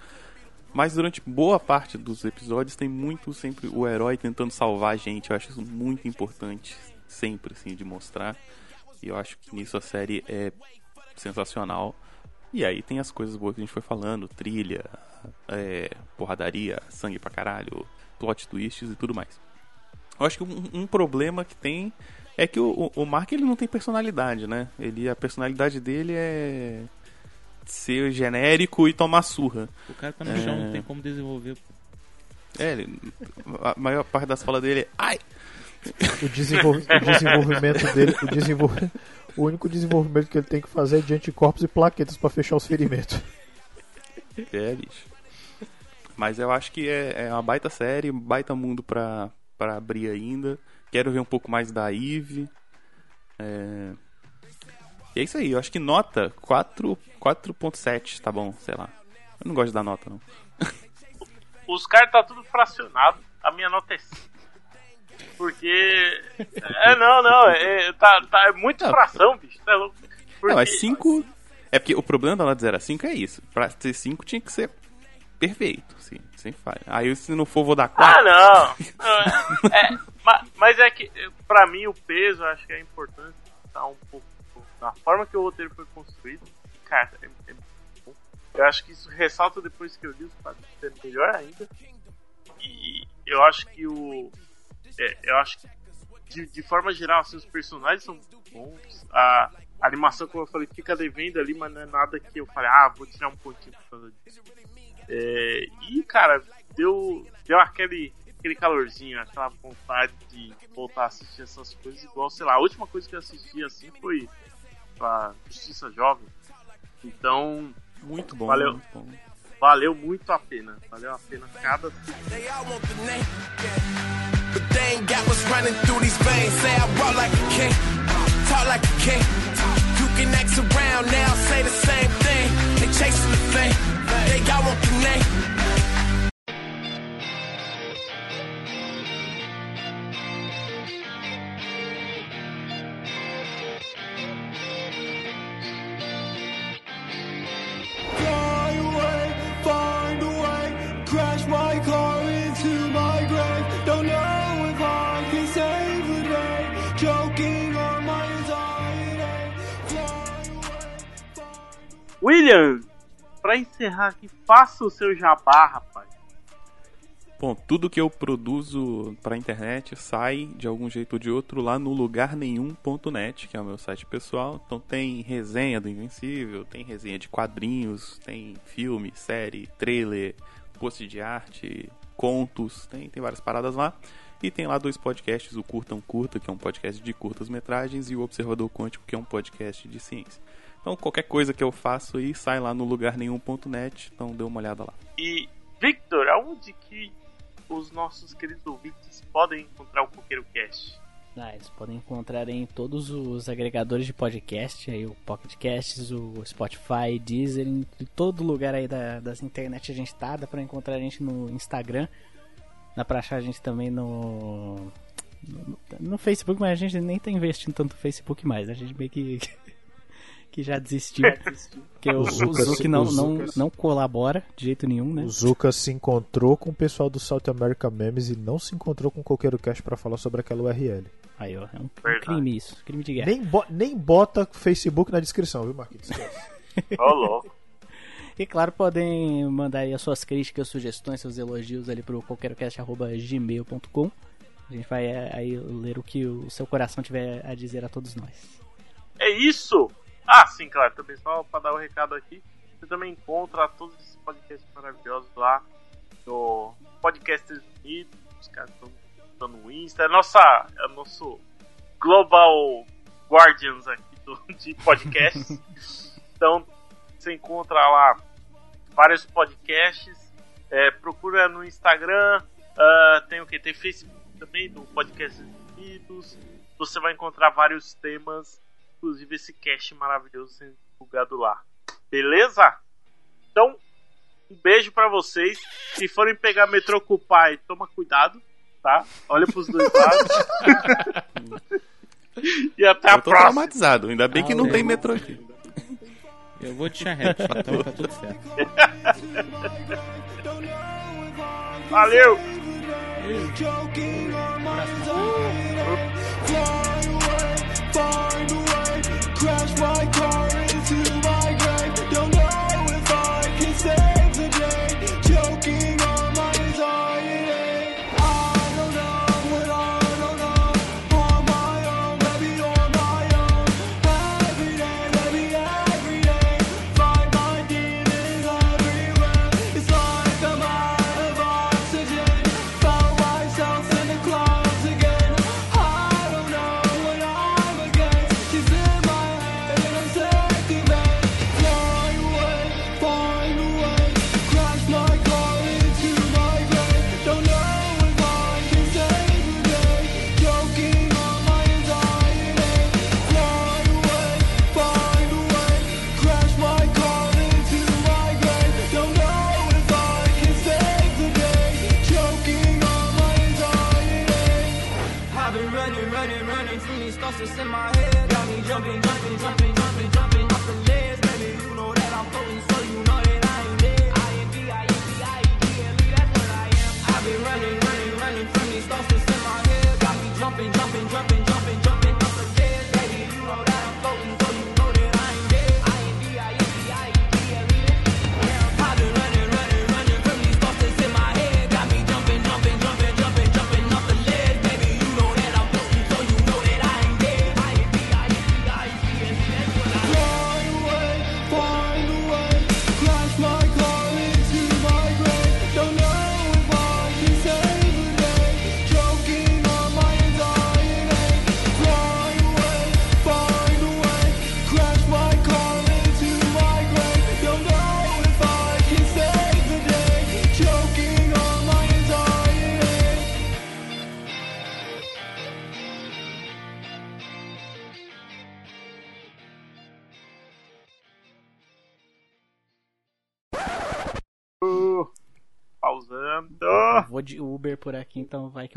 Mas durante boa parte dos episódios tem muito sempre o herói tentando salvar a gente. Eu acho isso muito importante, sempre, assim, de mostrar. E eu acho que nisso a série é sensacional. E aí tem as coisas boas que a gente foi falando: trilha, é, porradaria, sangue pra caralho, plot twists e tudo mais. Eu acho que um, um problema que tem é que o, o, Mark ele não tem personalidade, né? Ele, a personalidade dele é ser genérico e tomar surra. O cara tá no É. chão, não tem como desenvolver. É, ele, a maior parte das falas dele é ai, O, desenvol- o desenvolvimento dele, o, desenvol- o único desenvolvimento que ele tem que fazer é de anticorpos e plaquetas pra fechar os ferimentos. É, bicho. Mas eu acho que é, é uma baita série, um baita mundo pra, pra abrir ainda. Quero ver um pouco mais da Eve. É... E é isso aí, eu acho que nota 4 4.7, tá bom, sei lá. Eu não gosto da nota, não. Os caras tá tudo fracionado. A minha nota é 5. Porque. É, não, não. É, tá, tá, é muito Não. fração, bicho. Tá louco. Porque... Não, mas 5. É porque o problema da nota de 0 a 5 é isso. Pra ser 5 tinha que ser perfeito, assim, sem falha. Aí se não for, vou dar 4. Ah, não! Não, é, é, ma- mas é que, pra mim, o peso, eu acho que é importante estar um pouco na forma que o roteiro foi construído. Cara, é, é bom. eu acho que isso ressalta depois que eu li os quadrinhos ser melhor ainda. E eu acho que o. é, eu acho que, de, de forma geral, assim, os personagens são bons. A, a animação, como eu falei, fica devendo ali, mas não é nada que eu falei, ah, vou tirar um pontinho por causa disso. É, e, cara, deu, deu aquele, aquele calorzinho, aquela vontade de voltar a assistir essas coisas igual, sei lá, a última coisa que eu assisti assim foi a Justiça Jovem. Então, Muito bom, Valeu. muito bom. valeu muito a pena. Valeu a pena cada Ain't got what's running through these veins. Say I walk like a king, talk like a king. You can X around now, say the same thing. They chasing the fame, they all want the name. William, pra encerrar aqui, faça o seu jabá, rapaz. Bom, tudo que eu produzo pra internet sai de algum jeito ou de outro lá no lugarnenhum.net, que é o meu site pessoal. Então tem resenha do Invencível, tem resenha de quadrinhos, tem filme, série, trailer, post de arte, contos, tem, tem várias paradas lá. E tem lá dois podcasts, o Curtam Curta, que é um podcast de curtas metragens, e o Observador Quântico, que é um podcast de ciência. Então qualquer coisa que eu faço aí sai lá no lugarnenhum.net, então dê uma olhada lá. E, Victor, aonde que os nossos queridos ouvintes podem encontrar o Coqueiro Cast? Ah, eles podem encontrar em todos os agregadores de podcast, aí o Pocket Casts, o Spotify, Deezer, em todo lugar aí da, das internet a gente tá, dá pra encontrar a gente no Instagram, dá pra achar a gente também no, no, no Facebook, mas a gente nem tá investindo tanto no Facebook mais, a gente meio que, que já desistiu, porque o, O o Zuka- Zuki não, o não, Zuka- não colabora de jeito nenhum, né? O Zuka se encontrou com o pessoal do South America Memes e não se encontrou com o Coqueiro Cast pra falar sobre aquela URL. Aí, ó, é um Verdade. crime isso, crime de guerra. Nem, bo- nem bota Facebook na descrição, viu, Marquinhos? Ô, louco. E claro, podem mandar aí as suas críticas, sugestões, seus elogios ali pro qualquercast.gmail.com. A gente vai é, aí ler o que o seu coração tiver a dizer a todos nós. É isso! Ah, sim, claro, também só pra dar o recado aqui. Você também encontra todos esses podcasts maravilhosos lá no Podcasters Unidos. Os caras estão no Insta. É, nossa, é o nosso Global Guardians aqui do, de podcasts. então, você encontra lá vários podcasts. É, procura no Instagram. ah, tem o que? Tem Facebook também, do Podcasters Unidos. Você vai encontrar vários temas inclusive esse cast maravilhoso sendo divulgado lá. Beleza? Então, um beijo pra vocês. Se forem pegar metrô com o pai, toma cuidado, tá? Olha pros dois lados. e até a eu tô próxima. traumatizado, ainda bem que não tem metrô aqui. Eu vou te charrete, então tá tudo certo. Valeu! Choking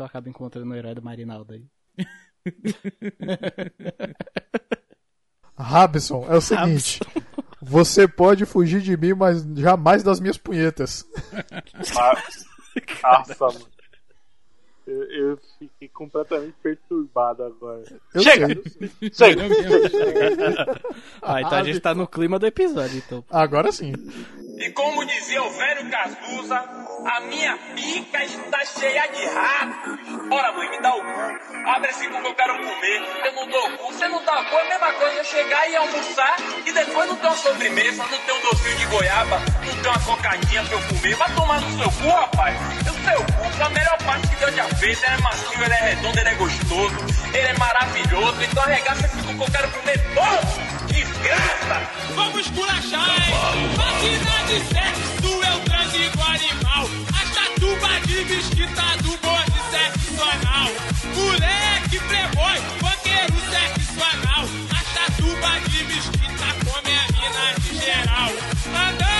que eu acabo encontrando o herói do Marinaldo aí. Rabson, é o seguinte. Você pode fugir de mim, mas jamais das minhas punhetas. Ah, Nossa, mano. Eu, eu fiquei completamente perturbado agora. Eu Chega! sei. Chega! Ah, então a gente tá no clima do episódio, então. Agora sim. E como dizia o velho Cazuza, a minha pica está cheia de ratos. Ora, mãe, me dá o cu. Abre esse cu que eu quero comer. Eu não dou o cu. Você não dá o cu, é a mesma coisa eu chegar e almoçar e depois não ter uma sobremesa, não ter um docinho de goiaba, não ter uma cocadinha pra eu comer. Vai tomar no seu cu, rapaz. O seu cu é a melhor parte que Deus já fez. Ele é macio, ele é redondo, ele é gostoso, ele é maravilhoso. Então arregaça esse cu que eu quero comer todo desgraça! Vamos culachar, hein? Vacina de sexo, é eu transigo animal. A chatuba de mesquita do bode sexo anal. Moleque playboy, banqueiro sexo anal. A chatuba de mesquita come a mina de geral. Andando